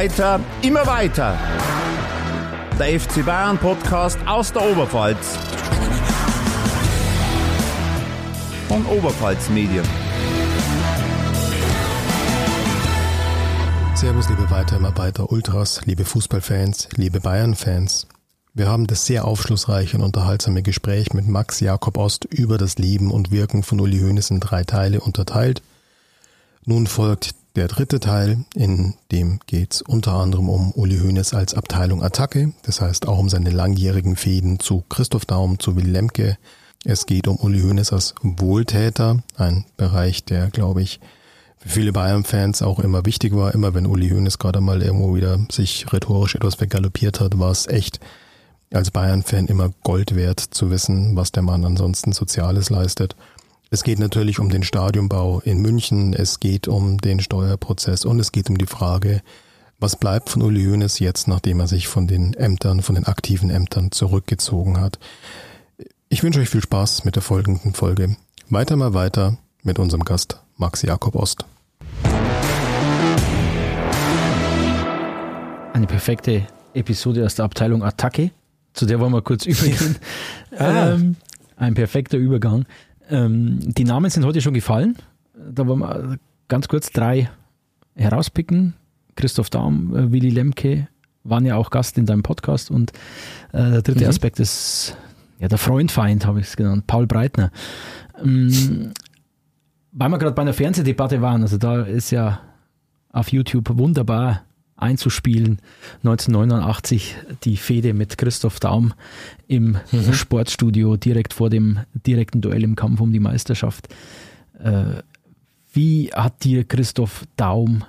Weiter, immer weiter. Der FC Bayern Podcast aus der Oberpfalz. Von Oberpfalz Medien. Servus, liebe Weiter-Immer-Weiter Ultras, liebe Fußballfans, liebe Bayern-Fans. Wir haben das sehr aufschlussreiche und unterhaltsame Gespräch mit Max Jakob Ost über das Leben und Wirken von Uli Hoeneß in drei Teile unterteilt. Nun folgt der dritte Teil, in dem geht es unter anderem um Uli Hoeneß als Abteilung Attacke, das heißt auch um seine langjährigen Fäden zu Christoph Daum, zu Willy Lemke. Es geht um Uli Hoeneß als Wohltäter, ein Bereich, der, glaube ich, für viele Bayern-Fans auch immer wichtig war. Immer wenn Uli Hoeneß gerade mal irgendwo wieder sich rhetorisch etwas vergaloppiert hat, war es echt als Bayern-Fan immer Gold wert zu wissen, was der Mann ansonsten Soziales leistet. Es geht natürlich um den Stadionbau in München, es geht um den Steuerprozess und es geht um die Frage, was bleibt von Uli Hoeneß jetzt, nachdem er sich von den Ämtern, von den aktiven Ämtern zurückgezogen hat. Ich wünsche euch viel Spaß mit der folgenden Folge. Weiter mal weiter mit unserem Gast Max Jakob Ost. Eine perfekte Episode aus der Abteilung Attacke zu der wollen wir kurz übergehen. ah. ähm, ein perfekter Übergang. Ähm, die Namen sind heute schon gefallen. Da wollen wir ganz kurz drei herauspicken. Christoph Daum, äh, Willy Lemke waren ja auch Gast in deinem Podcast und äh, der dritte mhm. Aspekt ist ja der Freund-Feind, habe ich es genannt, Paul Breitner. Ähm, weil wir gerade bei einer Fernsehdebatte waren, also da ist ja auf YouTube wunderbar einzuspielen. 1989 die Fehde mit Christoph Daum im mhm. Sportstudio direkt vor dem direkten Duell im Kampf um die Meisterschaft. Äh, wie hat dir Christoph Daum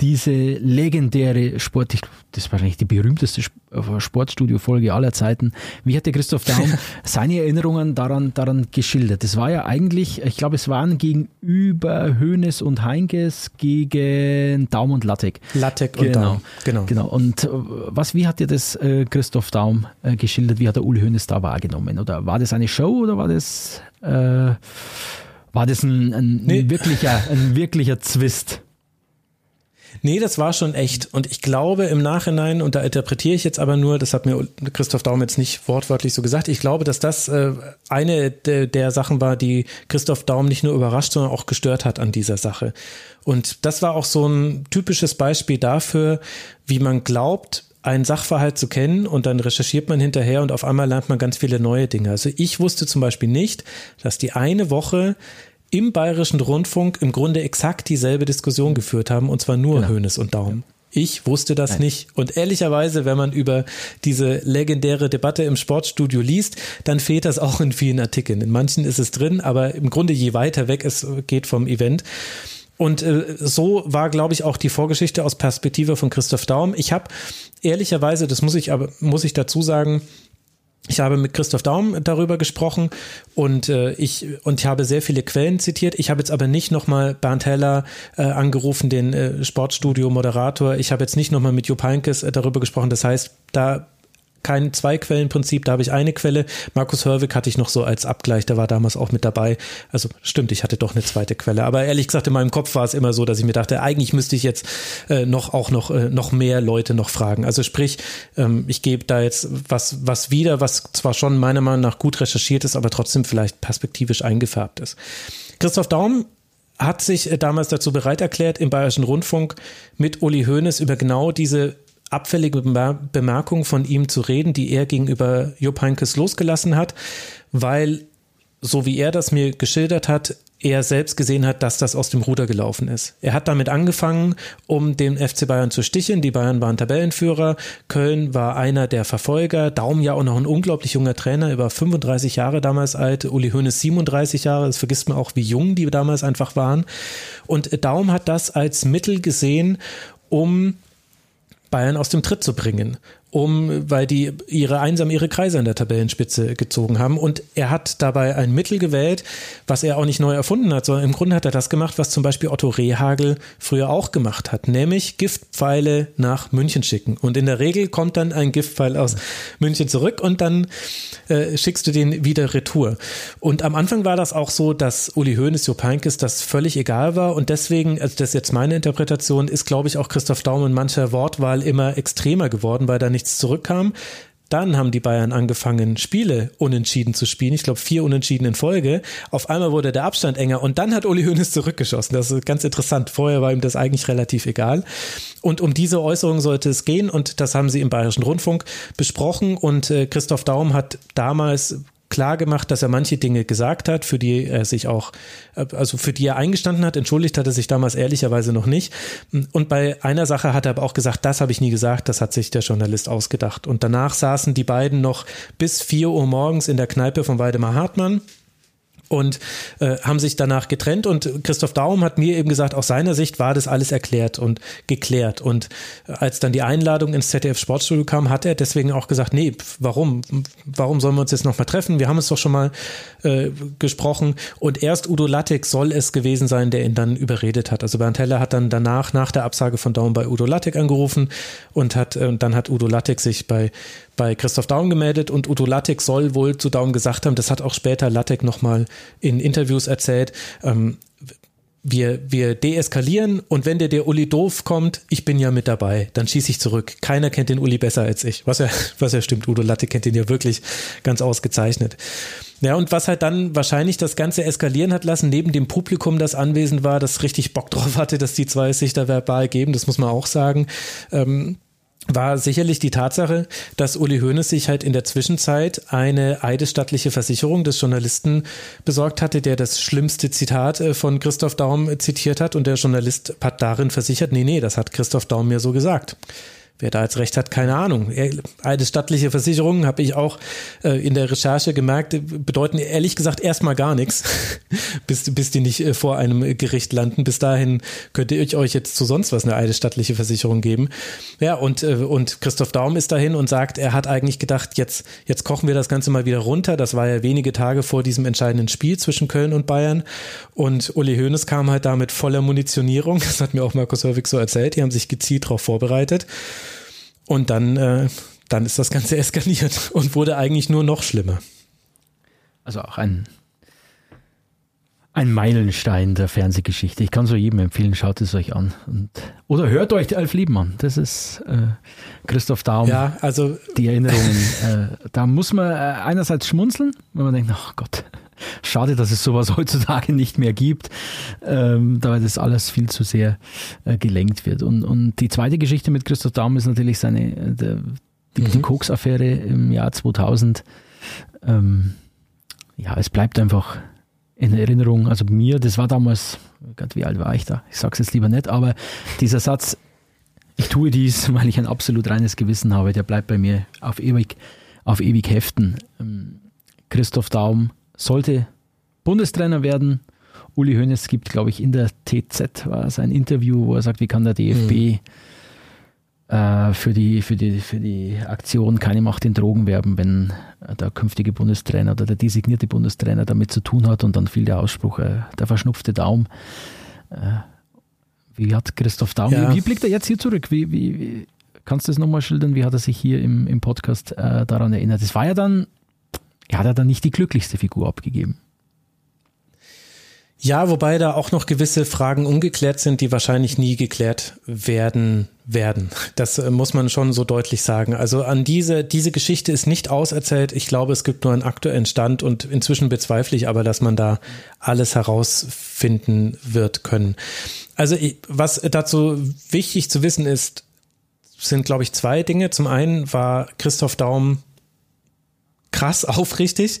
diese legendäre Sport, das ist wahrscheinlich die berühmteste äh, Sportstudio-Folge aller Zeiten. Wie hat der Christoph Daum seine Erinnerungen daran, daran geschildert? Das war ja eigentlich, ich glaube, es waren gegenüber Hönes und Heinkes gegen Daum und Lattek. Lattek und genau, Daum, genau. Genau. Und äh, was, wie hat dir das äh, Christoph Daum äh, geschildert? Wie hat der Uli Hönes da wahrgenommen? Oder war das eine Show oder war das, äh, war das ein, ein, nee. ein wirklicher, ein wirklicher Zwist? Nee, das war schon echt. Und ich glaube im Nachhinein, und da interpretiere ich jetzt aber nur, das hat mir Christoph Daum jetzt nicht wortwörtlich so gesagt, ich glaube, dass das äh, eine de, der Sachen war, die Christoph Daum nicht nur überrascht, sondern auch gestört hat an dieser Sache. Und das war auch so ein typisches Beispiel dafür, wie man glaubt, einen Sachverhalt zu kennen und dann recherchiert man hinterher und auf einmal lernt man ganz viele neue Dinge. Also ich wusste zum Beispiel nicht, dass die eine Woche im Bayerischen Rundfunk im Grunde exakt dieselbe Diskussion geführt haben, und zwar nur genau. Hönes und Daumen. Ich wusste das Nein. nicht. Und ehrlicherweise, wenn man über diese legendäre Debatte im Sportstudio liest, dann fehlt das auch in vielen Artikeln. In manchen ist es drin, aber im Grunde je weiter weg es geht vom Event. Und äh, so war, glaube ich, auch die Vorgeschichte aus Perspektive von Christoph Daum. Ich habe ehrlicherweise, das muss ich aber muss ich dazu sagen, ich habe mit Christoph Daum darüber gesprochen und äh, ich und ich habe sehr viele Quellen zitiert. Ich habe jetzt aber nicht nochmal Bernd Heller äh, angerufen, den äh, Sportstudio-Moderator. Ich habe jetzt nicht nochmal mit Jupp Heynckes äh, darüber gesprochen. Das heißt, da kein Zwei-Quellen-Prinzip, da habe ich eine Quelle. Markus Hörwig hatte ich noch so als Abgleich, der war damals auch mit dabei. Also stimmt, ich hatte doch eine zweite Quelle. Aber ehrlich gesagt, in meinem Kopf war es immer so, dass ich mir dachte, eigentlich müsste ich jetzt äh, noch auch noch, äh, noch mehr Leute noch fragen. Also sprich, ähm, ich gebe da jetzt was, was wieder, was zwar schon meiner Meinung nach gut recherchiert ist, aber trotzdem vielleicht perspektivisch eingefärbt ist. Christoph Daum hat sich äh, damals dazu bereit erklärt, im Bayerischen Rundfunk mit Uli Hoeneß über genau diese abfällige Bemerkung von ihm zu reden, die er gegenüber Jupp Heynckes losgelassen hat, weil, so wie er das mir geschildert hat, er selbst gesehen hat, dass das aus dem Ruder gelaufen ist. Er hat damit angefangen, um den FC Bayern zu sticheln. Die Bayern waren Tabellenführer. Köln war einer der Verfolger. Daum ja auch noch ein unglaublich junger Trainer, über 35 Jahre damals alt. Uli Hoeneß 37 Jahre. Das vergisst man auch, wie jung die damals einfach waren. Und Daum hat das als Mittel gesehen, um Bayern aus dem Tritt zu bringen, um, weil die ihre einsam ihre Kreise an der Tabellenspitze gezogen haben. Und er hat dabei ein Mittel gewählt, was er auch nicht neu erfunden hat, sondern im Grunde hat er das gemacht, was zum Beispiel Otto Rehagel früher auch gemacht hat, nämlich Giftpfeile nach München schicken. Und in der Regel kommt dann ein Giftpfeil aus München zurück und dann äh, schickst du den wieder retour. Und am Anfang war das auch so, dass Uli Hoeneß, Jupp Heynckes das völlig egal war und deswegen, also das ist jetzt meine Interpretation, ist glaube ich auch Christoph Daum in mancher Wortwahl immer extremer geworden, weil da nicht nichts zurückkam. Dann haben die Bayern angefangen, Spiele unentschieden zu spielen. Ich glaube, vier Unentschieden in Folge. Auf einmal wurde der Abstand enger und dann hat Uli Hoeneß zurückgeschossen. Das ist ganz interessant. Vorher war ihm das eigentlich relativ egal. Und um diese Äußerung sollte es gehen und das haben sie im Bayerischen Rundfunk besprochen und äh, Christoph Daum hat damals klar gemacht, dass er manche Dinge gesagt hat, für die er sich auch, also für die er eingestanden hat. Entschuldigt hat er sich damals ehrlicherweise noch nicht. Und bei einer Sache hat er aber auch gesagt, das habe ich nie gesagt, das hat sich der Journalist ausgedacht. Und danach saßen die beiden noch bis vier Uhr morgens in der Kneipe von Waldemar Hartmann und äh, haben sich danach getrennt und Christoph Daum hat mir eben gesagt, aus seiner Sicht war das alles erklärt und geklärt und äh, als dann die Einladung ins ZDF Sportstudio kam, hat er deswegen auch gesagt, nee, warum, warum sollen wir uns jetzt nochmal treffen? Wir haben es doch schon mal äh, gesprochen und erst Udo Lattek soll es gewesen sein, der ihn dann überredet hat. Also Bernd Heller hat dann danach, nach der Absage von Daum bei Udo Lattek angerufen und hat, äh, dann hat Udo Lattek sich bei bei Christoph Daum gemeldet und Udo Lattek soll wohl zu Daum gesagt haben, das hat auch später Lattek nochmal in Interviews erzählt, ähm, wir, wir deeskalieren und wenn der, der Uli doof kommt, ich bin ja mit dabei, dann schieße ich zurück. Keiner kennt den Uli besser als ich. Was ja, was ja stimmt, Udo Latte kennt ihn ja wirklich ganz ausgezeichnet. Ja, und was halt dann wahrscheinlich das Ganze eskalieren hat lassen, neben dem Publikum, das anwesend war, das richtig Bock drauf hatte, dass die zwei sich da verbal geben, das muss man auch sagen, ähm, war sicherlich die Tatsache, dass Uli Hoeneß sich halt in der Zwischenzeit eine eidesstattliche Versicherung des Journalisten besorgt hatte, der das schlimmste Zitat äh, von Christoph Daum zitiert hat und der Journalist hat darin versichert, nee, nee, das hat Christoph Daum mir so gesagt. Wer da jetzt recht hat, keine Ahnung. Eine stattliche Versicherung, habe ich auch äh, in der Recherche gemerkt, bedeuten ehrlich gesagt erstmal gar nichts, bis, bis die nicht äh, vor einem Gericht landen. Bis dahin könnt ihr euch jetzt zu sonst was eine eidesstattliche Versicherung geben. Ja, und, äh, und Christoph Daum ist dahin und sagt, er hat eigentlich gedacht, jetzt, jetzt kochen wir das Ganze mal wieder runter. Das war ja wenige Tage vor diesem entscheidenden Spiel zwischen Köln und Bayern. Und Uli Hoeneß kam halt da mit voller Munitionierung. Das hat mir auch Markus Hörwig so erzählt. Die haben sich gezielt darauf vorbereitet. Und dann, äh, dann ist das Ganze eskaliert und wurde eigentlich nur noch schlimmer. Also auch ein, ein Meilenstein der Fernsehgeschichte. Ich kann so jedem empfehlen, schaut es euch an. Und, oder hört euch Alf Liebmann. Das ist äh, Christoph Daum. Ja, also die Erinnerungen. äh, da muss man äh, einerseits schmunzeln, wenn man denkt, ach Gott, Schade, dass es sowas heutzutage nicht mehr gibt, ähm, da das alles viel zu sehr äh, gelenkt wird. Und, und die zweite Geschichte mit Christoph Daum ist natürlich seine, äh, der, die, mhm. die Koks-Affäre im Jahr 2000. Ähm, ja, es bleibt einfach in Erinnerung. Also mir, das war damals, Gott, wie alt war ich da? Ich sag's jetzt lieber nicht, aber dieser Satz, ich tue dies, weil ich ein absolut reines Gewissen habe, der bleibt bei mir auf ewig, auf ewig heften. Ähm, Christoph Daum sollte Bundestrainer werden. Uli Hoeneß gibt, glaube ich, in der TZ war es ein Interview, wo er sagt, wie kann der DFB mhm. äh, für, die, für, die, für die Aktion keine Macht in Drogen werben, wenn der künftige Bundestrainer oder der designierte Bundestrainer damit zu tun hat. Und dann fiel der Ausspruch, äh, der verschnupfte Daumen. Äh, wie hat Christoph Daum, ja. wie, wie, blickt er jetzt hier zurück? Wie, wie, wie kannst du das nochmal schildern? Wie hat er sich hier im, im Podcast äh, daran erinnert? Es war ja dann er hat er dann nicht die glücklichste Figur abgegeben. Ja, wobei da auch noch gewisse Fragen ungeklärt sind, die wahrscheinlich nie geklärt werden werden. Das äh, muss man schon so deutlich sagen. Also an diese, diese Geschichte ist nicht auserzählt. Ich glaube, es gibt nur einen aktuellen Stand und inzwischen bezweifle ich aber, dass man da alles herausfinden wird können. Also was dazu wichtig zu wissen ist, sind, glaube ich, zwei Dinge. Zum einen war Christoph Daum krass aufrichtig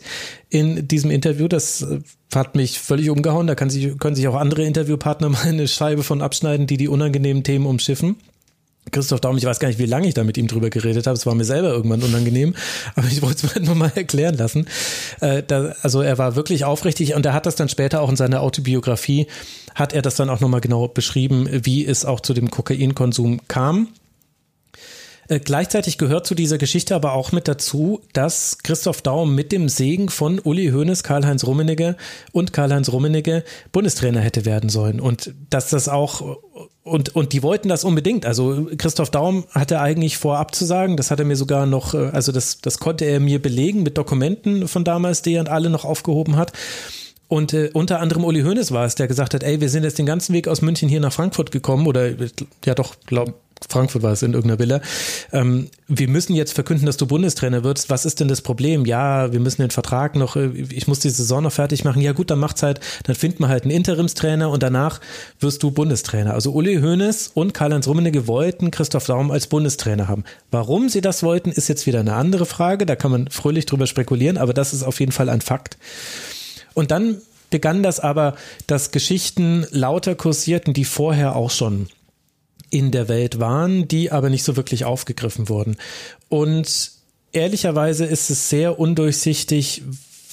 in diesem Interview. Das äh, hat mich völlig umgehauen. Da sich, können sich auch andere Interviewpartner mal eine Scheibe von abschneiden, die die unangenehmen Themen umschiffen. Christoph Daum, ich weiß gar nicht, wie lange ich da mit ihm drüber geredet habe. Es war mir selber irgendwann unangenehm, aber ich wollte es mir nur mal erklären lassen. Äh, da, also er war wirklich aufrichtig und er hat das dann später auch in seiner Autobiografie, hat er das dann auch nochmal genau beschrieben, wie es auch zu dem Kokainkonsum kam. Äh, gleichzeitig gehört zu dieser Geschichte aber auch mit dazu, dass Christoph Daum mit dem Segen von Uli Hoeneß, Karl-Heinz Rummenigge und Karl-Heinz Rummenigge Bundestrainer hätte werden sollen und dass das auch und, und die wollten das unbedingt. Also Christoph Daum hatte eigentlich vor abzusagen. Das hat er mir sogar noch, äh, also das, das konnte er mir belegen mit Dokumenten von damals, die er und alle noch aufgehoben hat. Und äh, unter anderem Uli Hoeneß war es, der gesagt hat, ey, wir sind jetzt den ganzen Weg aus München hier nach Frankfurt gekommen oder ja doch, glaub, Frankfurt war es in irgendeiner Villa. Ähm, wir müssen jetzt verkünden, dass du Bundestrainer wirst. Was ist denn das Problem? Ja, wir müssen den Vertrag noch, äh, ich muss die Saison noch fertig machen. Ja gut, dann macht's halt, dann finden wir halt einen Interimstrainer und danach wirst du Bundestrainer. Also Uli Hoeneß und Karl-Heinz Rummenigge wollten Christoph Daum als Bundestrainer haben. Warum sie das wollten, ist jetzt wieder eine andere Frage. Da kann man fröhlich drüber spekulieren, aber das ist auf jeden Fall ein Fakt. Und dann begann das aber, dass Geschichten lauter kursierten, die vorher auch schon in der Welt waren, die aber nicht so wirklich aufgegriffen wurden. Und ehrlicherweise ist es sehr undurchsichtig,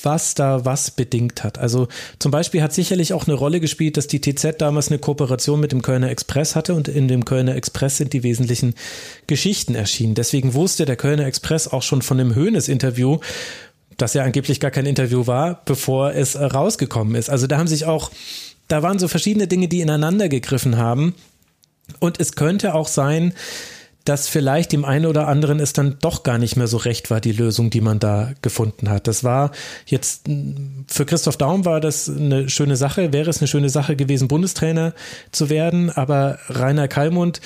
was da was bedingt hat. Also zum Beispiel hat sicherlich auch eine Rolle gespielt, dass die TZ damals eine Kooperation mit dem Kölner Express hatte und in dem Kölner Express sind die wesentlichen Geschichten erschienen. Deswegen wusste der Kölner Express auch schon von dem Höhnes-Interview, das ja angeblich gar kein Interview war, bevor es rausgekommen ist. Also da haben sich auch, da waren so verschiedene Dinge, die ineinander gegriffen haben. Und es könnte auch sein, dass vielleicht dem einen oder anderen es dann doch gar nicht mehr so recht war, die Lösung, die man da gefunden hat. Das war jetzt, für Christoph Daum war das eine schöne Sache, wäre es eine schöne Sache gewesen, Bundestrainer zu werden, aber Rainer Kallmund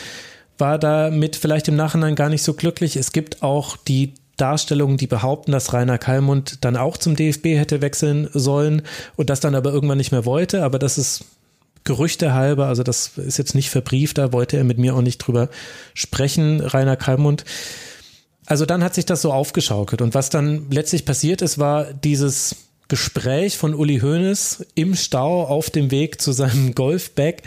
war damit vielleicht im Nachhinein gar nicht so glücklich. Es gibt auch die Darstellungen, die behaupten, dass Rainer Kallmund dann auch zum DFB hätte wechseln sollen und das dann aber irgendwann nicht mehr wollte, aber das ist Gerüchte halber, also das ist jetzt nicht verbrieft, da wollte er mit mir auch nicht drüber sprechen, Rainer Kallmund. Also dann hat sich das so aufgeschaukelt und was dann letztlich passiert ist, war dieses Gespräch von Uli Hoeneß im Stau auf dem Weg zu seinem Golfbag,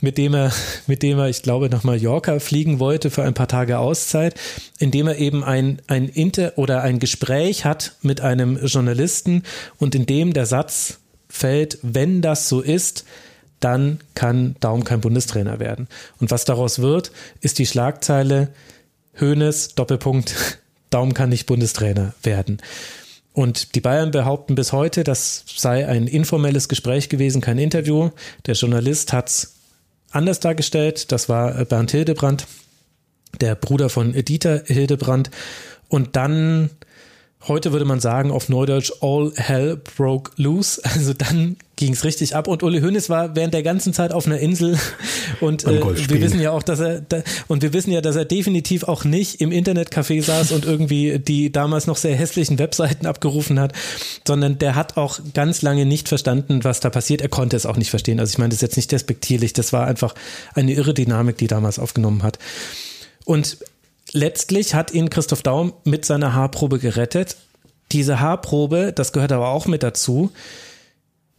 mit dem er, mit dem er, ich glaube, nach Mallorca fliegen wollte für ein paar Tage Auszeit, in dem er eben ein, ein Inter oder ein Gespräch hat mit einem Journalisten und in dem der Satz fällt, wenn das so ist, dann kann Daum kein Bundestrainer werden. Und was daraus wird, ist die Schlagzeile Höhnes, Doppelpunkt, Daum kann nicht Bundestrainer werden. Und die Bayern behaupten bis heute, das sei ein informelles Gespräch gewesen, kein Interview. Der Journalist hat es anders dargestellt. Das war Bernd Hildebrand, der Bruder von Dieter Hildebrand. Und dann Heute würde man sagen auf Neudeutsch All Hell broke loose. Also dann ging es richtig ab und Uli Hoeneß war während der ganzen Zeit auf einer Insel und äh, wir wissen ja auch, dass er da, und wir wissen ja, dass er definitiv auch nicht im Internetcafé saß und irgendwie die damals noch sehr hässlichen Webseiten abgerufen hat, sondern der hat auch ganz lange nicht verstanden, was da passiert. Er konnte es auch nicht verstehen. Also ich meine, das ist jetzt nicht despektierlich, das war einfach eine irre Dynamik, die damals aufgenommen hat. Und letztlich hat ihn Christoph Daum mit seiner Haarprobe gerettet. Diese Haarprobe, das gehört aber auch mit dazu,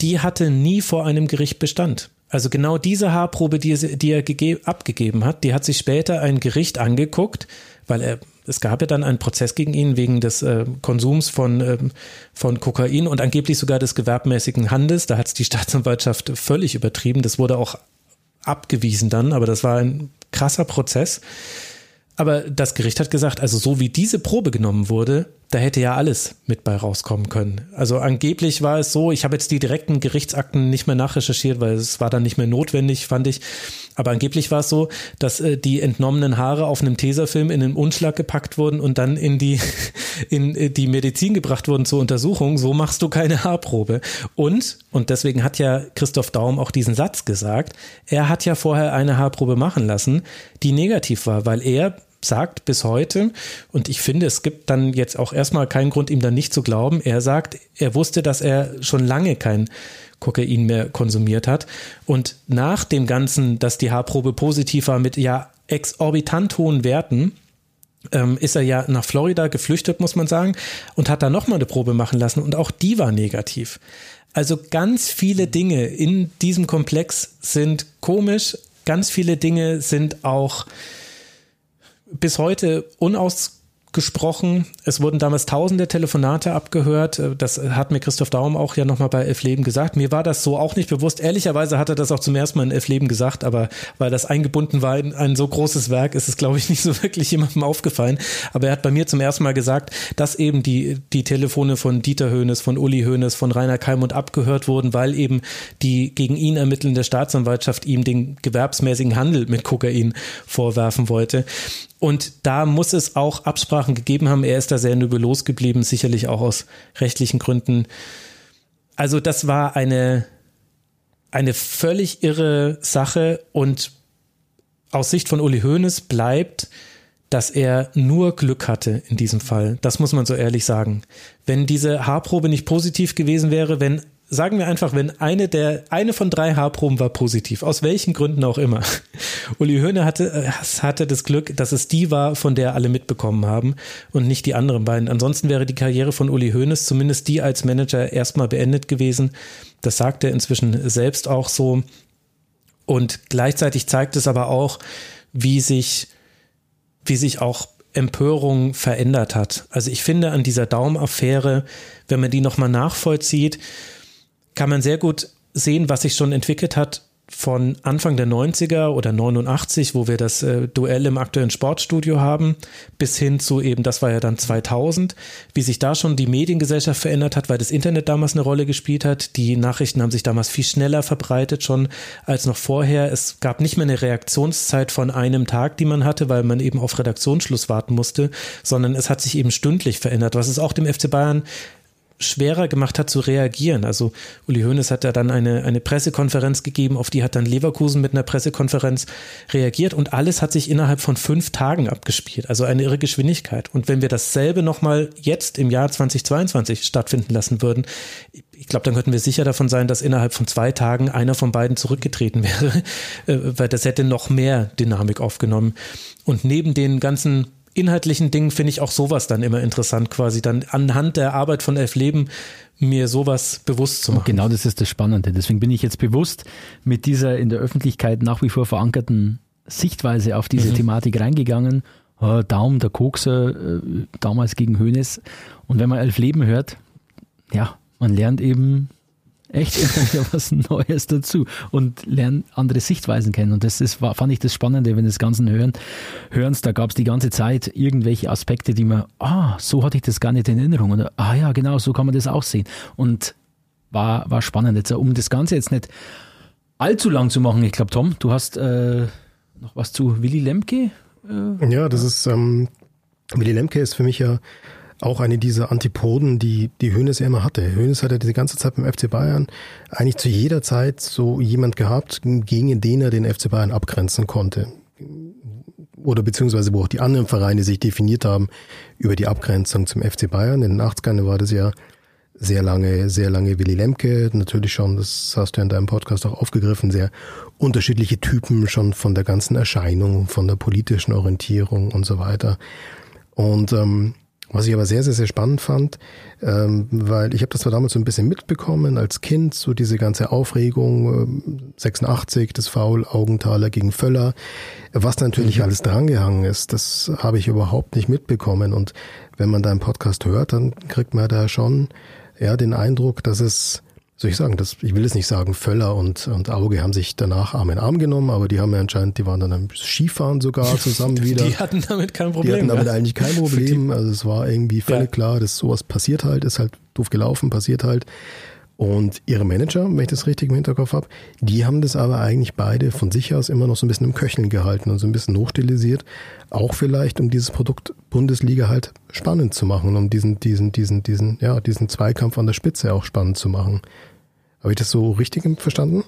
die hatte nie vor einem Gericht Bestand. Also genau diese Haarprobe, die er, die er abgegeben hat, die hat sich später ein Gericht angeguckt, weil er es gab ja dann einen Prozess gegen ihn wegen des äh, Konsums von, ähm, von Kokain und angeblich sogar des gewerbmäßigen Handels. Da hat es die Staatsanwaltschaft völlig übertrieben. Das wurde auch abgewiesen dann, aber das war ein krasser Prozess. Aber das Gericht hat gesagt, also so wie diese Probe genommen wurde, da hätte ja alles mit bei rauskommen können. Also angeblich war es so, ich habe jetzt die direkten Gerichtsakten nicht mehr nachrecherchiert, weil es war dann nicht mehr notwendig, fand ich. Aber angeblich war es so, dass äh, die entnommenen Haare auf einem Tesafilm in einen Umschlag gepackt wurden und dann in die, in äh, die Medizin gebracht wurden zur Untersuchung. So machst du keine Haarprobe. Und, und deswegen hat ja Christoph Daum auch diesen Satz gesagt, er hat ja vorher eine Haarprobe machen lassen, die negativ war, weil er sagt bis heute, und ich finde, es gibt dann jetzt auch erstmal keinen Grund, ihm dann nicht zu glauben, er sagt, er wusste, dass er schon lange kein Kokain mehr konsumiert hat. Und nach dem Ganzen, dass die Haarprobe positiv war mit ja exorbitant hohen Werten, ähm, ist er ja nach Florida geflüchtet, muss man sagen, und hat da nochmal eine Probe machen lassen und auch die war negativ. Also ganz viele Dinge in diesem Komplex sind komisch, ganz viele Dinge sind auch bis heute unaus gesprochen. Es wurden damals tausende Telefonate abgehört. Das hat mir Christoph Daum auch ja nochmal bei Elf Leben gesagt. Mir war das so auch nicht bewusst. Ehrlicherweise hat er das auch zum ersten Mal in Elf Leben gesagt, aber weil das eingebunden war in ein so großes Werk, ist es, glaube ich, nicht so wirklich jemandem aufgefallen. Aber er hat bei mir zum ersten Mal gesagt, dass eben die, die Telefone von Dieter Höhnes, von Uli Höhnes, von Rainer Kalmund abgehört wurden, weil eben die gegen ihn ermittelnde Staatsanwaltschaft ihm den gewerbsmäßigen Handel mit Kokain vorwerfen wollte. Und da muss es auch Absprachen gegeben haben. Er ist da sehr nübellos geblieben, sicherlich auch aus rechtlichen Gründen. Also das war eine, eine völlig irre Sache und aus Sicht von Uli Hoeneß bleibt, dass er nur Glück hatte in diesem Fall. Das muss man so ehrlich sagen. Wenn diese Haarprobe nicht positiv gewesen wäre, wenn sagen wir einfach, wenn eine der, eine von drei Haarproben war positiv, aus welchen Gründen auch immer. Uli Höhne hatte, äh, hatte das Glück, dass es die war, von der alle mitbekommen haben und nicht die anderen beiden. Ansonsten wäre die Karriere von Uli Hoeneß, zumindest die als Manager, erstmal beendet gewesen. Das sagt er inzwischen selbst auch so. Und gleichzeitig zeigt es aber auch, wie sich, wie sich auch Empörung verändert hat. Also ich finde an dieser Daumaffäre, wenn man die nochmal nachvollzieht, kann man sehr gut sehen, was sich schon entwickelt hat von Anfang der 90er oder 89, wo wir das äh, Duell im aktuellen Sportstudio haben, bis hin zu eben, das war ja dann 2000, wie sich da schon die Mediengesellschaft verändert hat, weil das Internet damals eine Rolle gespielt hat. Die Nachrichten haben sich damals viel schneller verbreitet schon als noch vorher. Es gab nicht mehr eine Reaktionszeit von einem Tag, die man hatte, weil man eben auf Redaktionsschluss warten musste, sondern es hat sich eben stündlich verändert, was es auch dem FC Bayern schwerer gemacht hat zu reagieren. Also Uli Hoeneß hat ja dann eine, eine Pressekonferenz gegeben, auf die hat dann Leverkusen mit einer Pressekonferenz reagiert und alles hat sich innerhalb von fünf Tagen abgespielt. Also eine irre Geschwindigkeit. Und wenn wir dasselbe nochmal jetzt im Jahr 2022 stattfinden lassen würden, ich glaube, dann könnten wir sicher davon sein, dass innerhalb von zwei Tagen einer von beiden zurückgetreten wäre, äh, weil das hätte noch mehr Dynamik aufgenommen. Und neben den ganzen inhaltlichen Dingen finde ich auch sowas dann immer interessant, quasi dann anhand der Arbeit von Elf Leben mir sowas bewusst zu machen. Und genau das ist das Spannende. Deswegen bin ich jetzt bewusst mit dieser in der Öffentlichkeit nach wie vor verankerten Sichtweise auf diese mhm. Thematik reingegangen. Oh, Daum, der Kokser, äh, damals gegen Hönes. Und wenn man Elf Leben hört, ja, man lernt eben echt immer wieder was Neues dazu und lernen andere Sichtweisen kennen. Und das ist, fand ich das Spannende, wenn das Ganze hören, hörens, da gab es die ganze Zeit irgendwelche Aspekte, die man, ah, so hatte ich das gar nicht in Erinnerung. Oder, ah ja, genau, so kann man das auch sehen. Und war, war spannend. Jetzt, um das Ganze jetzt nicht allzu lang zu machen, ich glaube, Tom, du hast äh, noch was zu Willy Lemke? Äh, ja, das ist, ähm, Willy Lemke ist für mich ja auch eine dieser Antipoden, die, die Hönes ja immer hatte. Hönes hat ja die ganze Zeit beim FC Bayern eigentlich zu jeder Zeit so jemand gehabt, gegen den er den FC Bayern abgrenzen konnte. Oder beziehungsweise wo auch die anderen Vereine sich definiert haben über die Abgrenzung zum FC Bayern. In den 80ern war das ja sehr lange, sehr lange Willy Lemke, natürlich schon, das hast du in deinem Podcast auch aufgegriffen, sehr unterschiedliche Typen schon von der ganzen Erscheinung, von der politischen Orientierung und so weiter. Und ähm, was ich aber sehr, sehr, sehr spannend fand, ähm, weil ich habe das zwar damals so ein bisschen mitbekommen als Kind, so diese ganze Aufregung, äh, 86, das Foul Augenthaler gegen Völler, was natürlich mhm. alles drangehangen ist, das habe ich überhaupt nicht mitbekommen. Und wenn man da einen Podcast hört, dann kriegt man da schon ja den Eindruck, dass es soll ich sagen, das, ich will es nicht sagen, Völler und, und Auge haben sich danach Arm in Arm genommen, aber die haben ja anscheinend, die waren dann am Skifahren sogar zusammen wieder. Die hatten damit kein Problem. Die hatten damit ja. eigentlich kein Problem. Also es war irgendwie völlig ja. klar, dass sowas passiert halt, ist halt doof gelaufen, passiert halt. Und ihre Manager, wenn ich das richtig im Hinterkopf habe, die haben das aber eigentlich beide von sich aus immer noch so ein bisschen im Köcheln gehalten und so ein bisschen hochstilisiert. Auch vielleicht, um dieses Produkt Bundesliga halt spannend zu machen, um diesen, diesen, diesen, diesen, ja, diesen Zweikampf an der Spitze auch spannend zu machen. Habe ich das so richtig verstanden?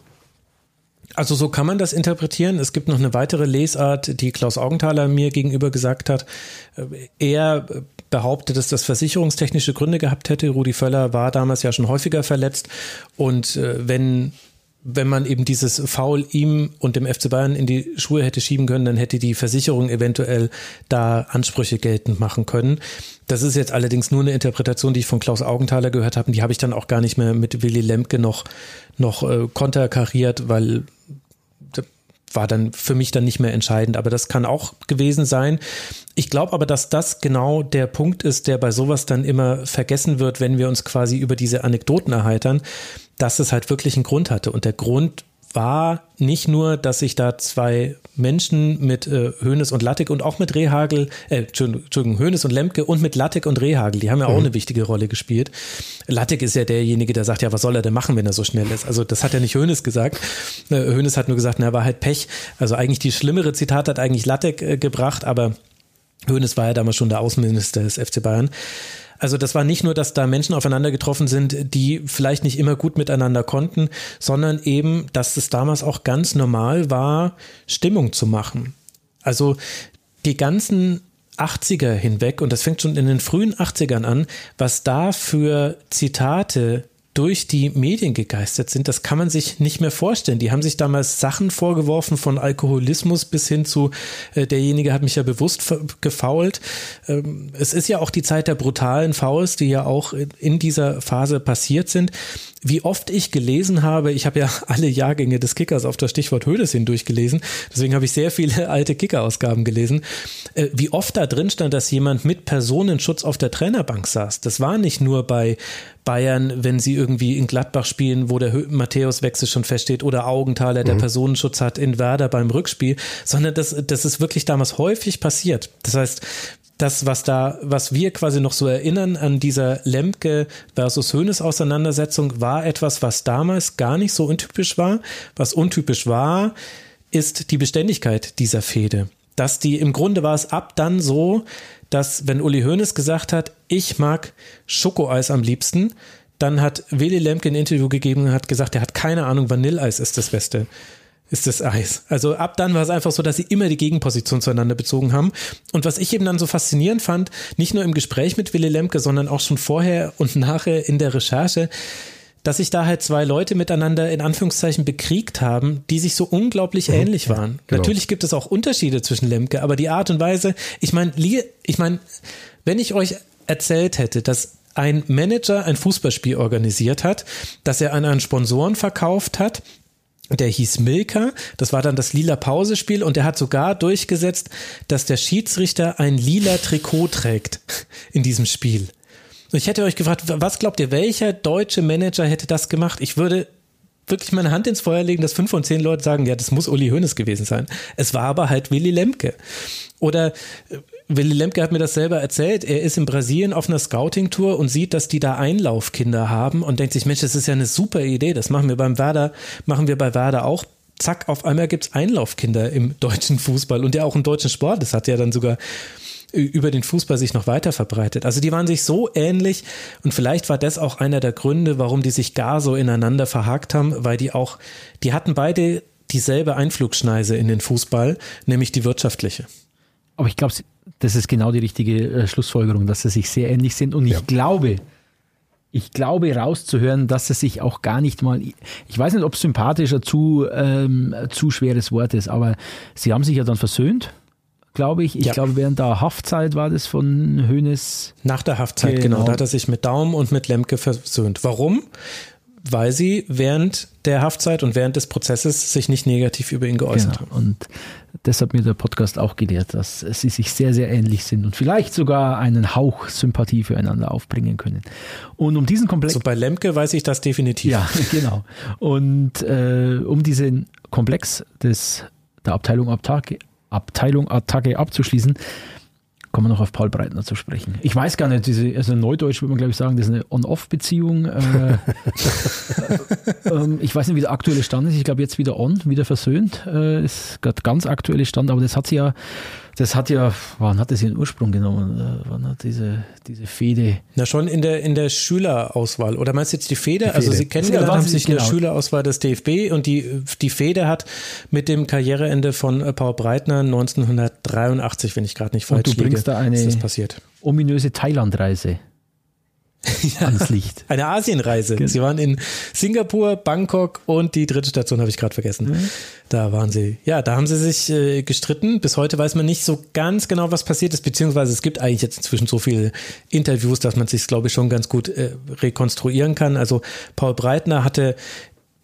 Also so kann man das interpretieren. Es gibt noch eine weitere Lesart, die Klaus Augenthaler mir gegenüber gesagt hat. Er behauptet, dass das versicherungstechnische Gründe gehabt hätte. Rudi Völler war damals ja schon häufiger verletzt und äh, wenn wenn man eben dieses Foul ihm und dem FC Bayern in die Schuhe hätte schieben können, dann hätte die Versicherung eventuell da Ansprüche geltend machen können. Das ist jetzt allerdings nur eine Interpretation, die ich von Klaus Augenthaler gehört habe. Die habe ich dann auch gar nicht mehr mit Willy Lemke noch, noch äh, konterkariert, weil war dann für mich dann nicht mehr entscheidend. Aber das kann auch gewesen sein. Ich glaube aber, dass das genau der Punkt ist, der bei sowas dann immer vergessen wird, wenn wir uns quasi über diese Anekdoten erheitern, dass es halt wirklich einen Grund hatte. Und der Grund war nicht nur, dass sich da zwei Menschen mit äh, Hönes und Lattek und auch mit Rehagel, äh, Entschuldigung, Hönes und Lemke und mit Lattek und Rehagel, die haben ja auch mhm. eine wichtige Rolle gespielt. Lattek ist ja derjenige, der sagt, ja, was soll er denn machen, wenn er so schnell ist? Also das hat ja nicht Hönes gesagt. Äh, Hönes hat nur gesagt, na, war halt Pech. Also eigentlich die schlimmere Zitat hat eigentlich Lattek äh, gebracht, aber Hönes war ja damals schon der Außenminister des FC Bayern. Also das war nicht nur, dass da Menschen aufeinander getroffen sind, die vielleicht nicht immer gut miteinander konnten, sondern eben, dass es damals auch ganz normal war, Stimmung zu machen. Also die ganzen 80er hinweg, und das fängt schon in den frühen 80ern an, was da für Zitate durch die Medien gegeistert sind, das kann man sich nicht mehr vorstellen. Die haben sich damals Sachen vorgeworfen von Alkoholismus bis hin zu äh, derjenige hat mich ja bewusst gefault. Ähm, es ist ja auch die Zeit der brutalen Fouls, die ja auch in dieser Phase passiert sind wie oft ich gelesen habe, ich habe ja alle Jahrgänge des Kickers auf das Stichwort Höhles hin durchgelesen, deswegen habe ich sehr viele alte Kicker-Ausgaben gelesen, äh, wie oft da drin stand, dass jemand mit Personenschutz auf der Trainerbank saß. Das war nicht nur bei Bayern, wenn sie irgendwie in Gladbach spielen, wo der Matthäus-Wechsel schon feststeht, oder Augenthaler, der mhm. Personenschutz hat in Werder beim Rückspiel, sondern das, das ist wirklich damals häufig passiert. Das heißt, das, was da, was wir quasi noch so erinnern an dieser Lemke versus Hönes Auseinandersetzung, war etwas, was damals gar nicht so untypisch war. Was untypisch war, ist die Beständigkeit dieser Fehde. Dass die, im Grunde war es ab dann so, dass wenn Uli Hoeneß gesagt hat, ich mag Schokoeis am liebsten, dann hat Willy Lemke ein Interview gegeben und hat gesagt, er hat keine Ahnung, Vanilleeis ist das Beste ist das Eis. Also ab dann war es einfach so, dass sie immer die Gegenposition zueinander bezogen haben. Und was ich eben dann so faszinierend fand, nicht nur im Gespräch mit Willy Lemke, sondern auch schon vorher und nachher in der Recherche, dass sich da halt zwei Leute miteinander in Anführungszeichen bekriegt haben, die sich so unglaublich mhm. ähnlich waren. Genau. Natürlich gibt es auch Unterschiede zwischen Lemke, aber die Art und Weise, ich meine, ich meine, wenn ich euch erzählt hätte, dass ein Manager ein Fußballspiel organisiert hat, dass er an einen Sponsoren verkauft hat, der hieß Milka, das war dann das lila Pausespiel und der hat sogar durchgesetzt, dass der Schiedsrichter ein lila Trikot trägt in diesem Spiel. Und ich hätte euch gefragt, was glaubt ihr, welcher deutsche Manager hätte das gemacht? Ich würde wirklich meine Hand ins Feuer legen, dass fünf von zehn Leute sagen, ja, das muss Uli Hoeneß gewesen sein. Es war aber halt Willy Lemke. Oder Willy Lemke hat mir das selber erzählt. Er ist in Brasilien auf einer Scouting-Tour und sieht, dass die da Einlaufkinder haben und denkt sich, Mensch, das ist ja eine super Idee. Das machen wir beim Werder, machen wir bei Werder auch. Zack, auf einmal gibt's Einlaufkinder im deutschen Fußball und ja auch im deutschen Sport. Das hat ja dann sogar über den Fußball sich noch weiter verbreitet. Also die waren sich so ähnlich und vielleicht war das auch einer der Gründe, warum die sich gar so ineinander verhakt haben, weil die auch, die hatten beide dieselbe Einflugschneise in den Fußball, nämlich die wirtschaftliche. Aber ich glaube, das ist genau die richtige äh, Schlussfolgerung, dass sie sich sehr ähnlich sind. Und ich ja. glaube, ich glaube rauszuhören, dass sie sich auch gar nicht mal, ich weiß nicht, ob sympathischer zu, ähm, zu schweres Wort ist, aber sie haben sich ja dann versöhnt glaube ich. Ich ja. glaube, während der Haftzeit war das von Hönes. Nach der Haftzeit, genau. genau. Da hat er sich mit Daum und mit Lemke versöhnt. Warum? Weil sie während der Haftzeit und während des Prozesses sich nicht negativ über ihn geäußert genau. haben. Und das hat mir der Podcast auch gelehrt, dass sie sich sehr, sehr ähnlich sind und vielleicht sogar einen Hauch Sympathie füreinander aufbringen können. Und um diesen Komplex. So bei Lemke weiß ich das definitiv. Ja, genau. Und äh, um diesen Komplex des, der Abteilung Abtag, Abteilung Attacke abzuschließen, kommen wir noch auf Paul Breitner zu sprechen. Ich weiß gar nicht, diese, also Neudeutsch würde man glaube ich sagen, das ist eine On-Off-Beziehung. Äh, äh, ich weiß nicht, wie der aktuelle Stand ist. Ich glaube jetzt wieder on, wieder versöhnt. Äh, ist gerade ganz aktuelle Stand, aber das hat sie ja das hat ja, wann hat das ihren Ursprung genommen? Äh, wann hat diese, diese Fehde? Na, schon in der, in der Schülerauswahl. Oder meinst du jetzt die Fehde? Die Fehde. Also sie kennengelernt ja, haben sich genau. in der. Schülerauswahl des DFB und die, die Fehde hat mit dem Karriereende von äh, Paul Breitner 1983, wenn ich gerade nicht falsch und du bringst liege, da eine ist das passiert. ominöse Thailandreise ja, ans Licht. Eine Asienreise. Genau. Sie waren in Singapur, Bangkok und die dritte Station habe ich gerade vergessen. Mhm. Da waren sie. Ja, da haben sie sich äh, gestritten. Bis heute weiß man nicht so ganz genau, was passiert ist, beziehungsweise es gibt eigentlich jetzt inzwischen so viele Interviews, dass man sich, glaube ich, schon ganz gut äh, rekonstruieren kann. Also Paul Breitner hatte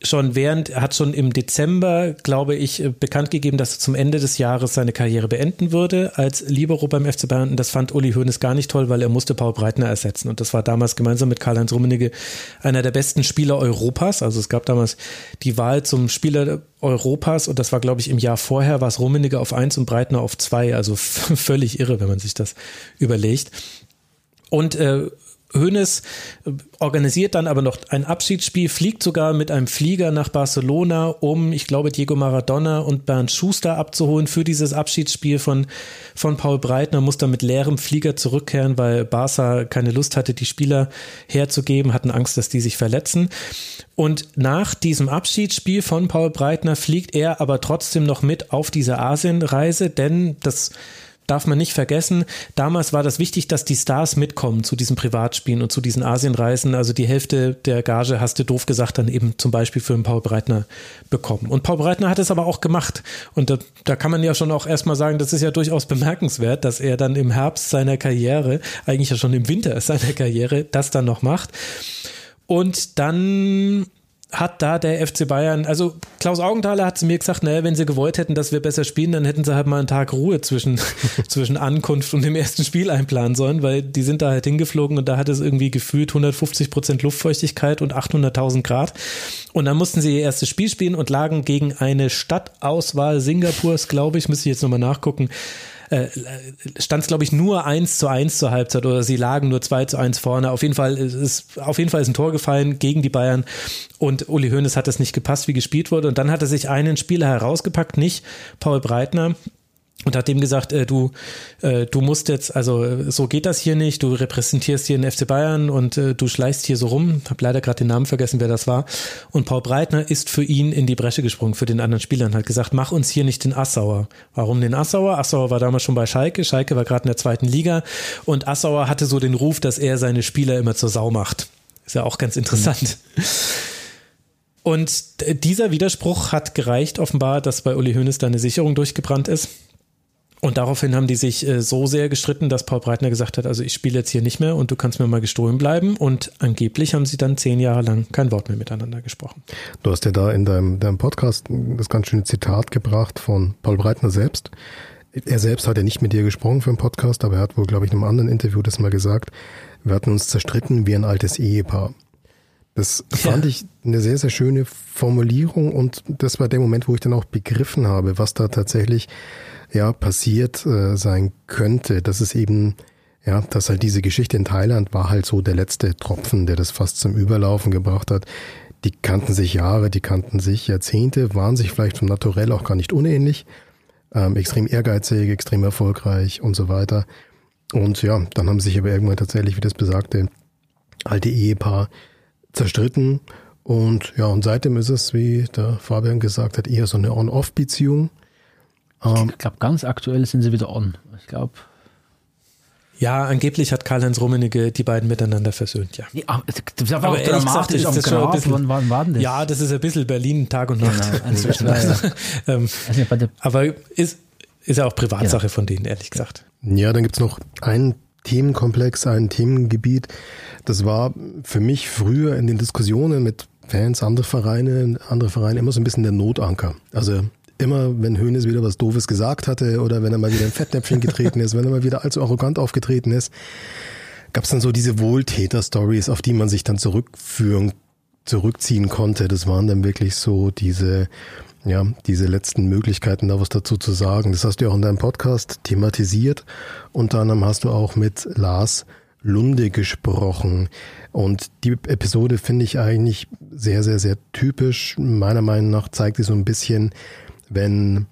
schon während, hat schon im Dezember, glaube ich, bekannt gegeben, dass er zum Ende des Jahres seine Karriere beenden würde als Libero beim FC Bayern. Und das fand Uli Hoeneß gar nicht toll, weil er musste Paul Breitner ersetzen. Und das war damals gemeinsam mit Karl-Heinz Rummenigge einer der besten Spieler Europas. Also es gab damals die Wahl zum Spieler Europas und das war, glaube ich, im Jahr vorher war es Rummenigge auf eins und Breitner auf zwei. Also völlig irre, wenn man sich das überlegt. Und äh, Hoeneß äh, organisiert dann aber noch ein Abschiedsspiel, fliegt sogar mit einem Flieger nach Barcelona, um, ich glaube, Diego Maradona und Bernd Schuster abzuholen für dieses Abschiedsspiel von, von Paul Breitner, muss dann mit leerem Flieger zurückkehren, weil Barca keine Lust hatte, die Spieler herzugeben, hatten Angst, dass die sich verletzen. Und nach diesem Abschiedsspiel von Paul Breitner fliegt er aber trotzdem noch mit auf diese Asienreise, denn das darf man nicht vergessen, damals war das wichtig, dass die Stars mitkommen zu diesen Privatspielen und zu diesen Asienreisen. Also die Hälfte der Gage, hast du doof gesagt, dann eben zum Beispiel für einen Paul Breitner bekommen. Und Paul Breitner hat es aber auch gemacht. Und da, da kann man ja schon auch erstmal sagen, das ist ja durchaus bemerkenswert, dass er dann im Herbst seiner Karriere, eigentlich ja schon im Winter seiner Karriere, das dann noch macht. Und dann hat da der FC Bayern, also Klaus Augenthaler hat zu mir gesagt, naja, wenn sie gewollt hätten, dass wir besser spielen, dann hätten sie halt mal einen Tag Ruhe zwischen, zwischen Ankunft und dem ersten Spiel einplanen sollen, weil die sind da halt hingeflogen und da hat es irgendwie gefühlt 150 Prozent Luftfeuchtigkeit und 800.000 Grad. Und dann mussten sie ihr erstes Spiel spielen und lagen gegen eine Stadtauswahl Singapurs, glaube ich, müsste ich jetzt nochmal nachgucken, äh, stand es, glaube ich, nur 1 zu 1 zur Halbzeit oder sie lagen nur 2 zu 1 vorne. Auf jeden Fall ist, auf jeden Fall ist ein Tor gefallen gegen die Bayern und Uli Hoeneß hat es nicht gepasst, wie gespielt wurde. Und dann hat er sich einen Spieler herausgepackt, nicht Paul Breitner, und hat dem gesagt, äh, du, äh, du musst jetzt, also äh, so geht das hier nicht, du repräsentierst hier den FC Bayern und äh, du schleichst hier so rum. Hab leider gerade den Namen vergessen, wer das war. Und Paul Breitner ist für ihn in die Bresche gesprungen, für den anderen Spielern, hat gesagt, mach uns hier nicht den Assauer. Warum den Assauer? Assauer war damals schon bei Schalke, Schalke war gerade in der zweiten Liga und Assauer hatte so den Ruf, dass er seine Spieler immer zur Sau macht. Ist ja auch ganz interessant. Mhm. Und dieser Widerspruch hat gereicht, offenbar, dass bei Uli Hoeneß da eine Sicherung durchgebrannt ist. Und daraufhin haben die sich äh, so sehr gestritten, dass Paul Breitner gesagt hat, also ich spiele jetzt hier nicht mehr und du kannst mir mal gestohlen bleiben. Und angeblich haben sie dann zehn Jahre lang kein Wort mehr miteinander gesprochen. Du hast ja da in deinem, deinem Podcast das ganz schöne Zitat gebracht von Paul Breitner selbst. Er selbst hat ja nicht mit dir gesprochen für einen Podcast, aber er hat wohl, glaube ich, in einem anderen Interview das mal gesagt. Wir hatten uns zerstritten wie ein altes Ehepaar. Das fand ja. ich eine sehr, sehr schöne Formulierung und das war der Moment, wo ich dann auch begriffen habe, was da tatsächlich ja passiert äh, sein könnte. Das ist eben, ja, dass halt diese Geschichte in Thailand war halt so der letzte Tropfen, der das fast zum Überlaufen gebracht hat. Die kannten sich Jahre, die kannten sich Jahrzehnte, waren sich vielleicht vom Naturell auch gar nicht unähnlich, ähm, extrem ehrgeizig, extrem erfolgreich und so weiter. Und ja, dann haben sich aber irgendwann tatsächlich, wie das besagte, alte Ehepaar zerstritten. Und ja, und seitdem ist es, wie der Fabian gesagt hat, eher so eine On-Off-Beziehung. Ähm, ich glaube, ganz aktuell sind sie wieder on. Ich glaube. Ja, angeblich hat Karl-Heinz Rummenigge die beiden miteinander versöhnt, ja. ja das war aber auch dramatisch gesagt, ist am Grab. Bisschen, wann, wann war denn das? Ja, das ist ein bisschen Berlin Tag und Nacht. Genau, inzwischen. Also, ähm, aber ist, ist ja auch Privatsache ja. von denen, ehrlich gesagt. Ja, dann gibt's noch einen Themenkomplex, ein Themengebiet. Das war für mich früher in den Diskussionen mit Fans, andere Vereine, andere Vereine immer so ein bisschen der Notanker. Also immer, wenn Hönes wieder was Doofes gesagt hatte oder wenn er mal wieder ein Fettnäpfchen getreten ist, wenn er mal wieder allzu arrogant aufgetreten ist, gab es dann so diese Wohltäter-Stories, auf die man sich dann zurückführen, zurückziehen konnte. Das waren dann wirklich so diese, ja, diese letzten Möglichkeiten, da was dazu zu sagen. Das hast du ja auch in deinem Podcast thematisiert. Unter anderem hast du auch mit Lars Lunde gesprochen. Und die Episode finde ich eigentlich sehr, sehr, sehr typisch. Meiner Meinung nach zeigt sie so ein bisschen, wenn,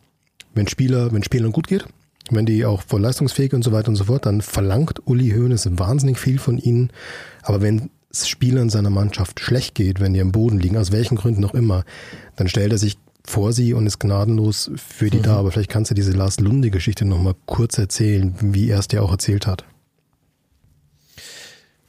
wenn Spieler, wenn Spielern gut geht, wenn die auch voll leistungsfähig und so weiter und so fort, dann verlangt Uli Hoeneß wahnsinnig viel von ihnen. Aber wenn es Spielern seiner Mannschaft schlecht geht, wenn die am Boden liegen, aus welchen Gründen auch immer, dann stellt er sich vor sie und ist gnadenlos für die mhm. da. Aber vielleicht kannst du diese Lars Lunde-Geschichte nochmal kurz erzählen, wie er es dir auch erzählt hat.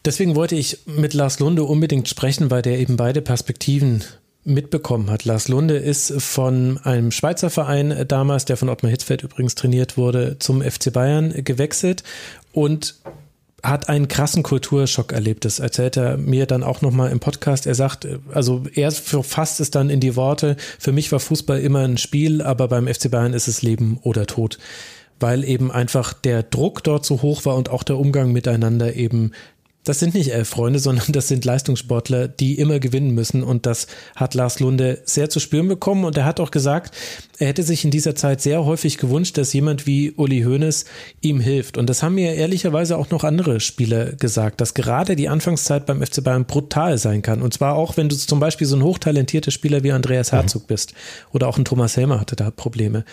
Deswegen wollte ich mit Lars Lunde unbedingt sprechen, weil der eben beide Perspektiven mitbekommen hat. Lars Lunde ist von einem Schweizer Verein damals, der von Ottmar Hitzfeld übrigens trainiert wurde, zum FC Bayern gewechselt und hat einen krassen Kulturschock erlebt. Das erzählt er mir dann auch nochmal im Podcast. Er sagt, also er fasst es dann in die Worte, für mich war Fußball immer ein Spiel, aber beim FC Bayern ist es Leben oder Tod. Weil eben einfach der Druck dort so hoch war und auch der Umgang miteinander eben das sind nicht elf Freunde, sondern das sind Leistungssportler, die immer gewinnen müssen. Und das hat Lars Lunde sehr zu spüren bekommen. Und er hat auch gesagt, er hätte sich in dieser Zeit sehr häufig gewünscht, dass jemand wie Uli Hoeneß ihm hilft. Und das haben mir ehrlicherweise auch noch andere Spieler gesagt, dass gerade die Anfangszeit beim FC Bayern brutal sein kann. Und zwar auch, wenn du zum Beispiel so ein hochtalentierter Spieler wie Andreas Herzog bist. Oder auch ein Thomas Helmer hatte da Probleme.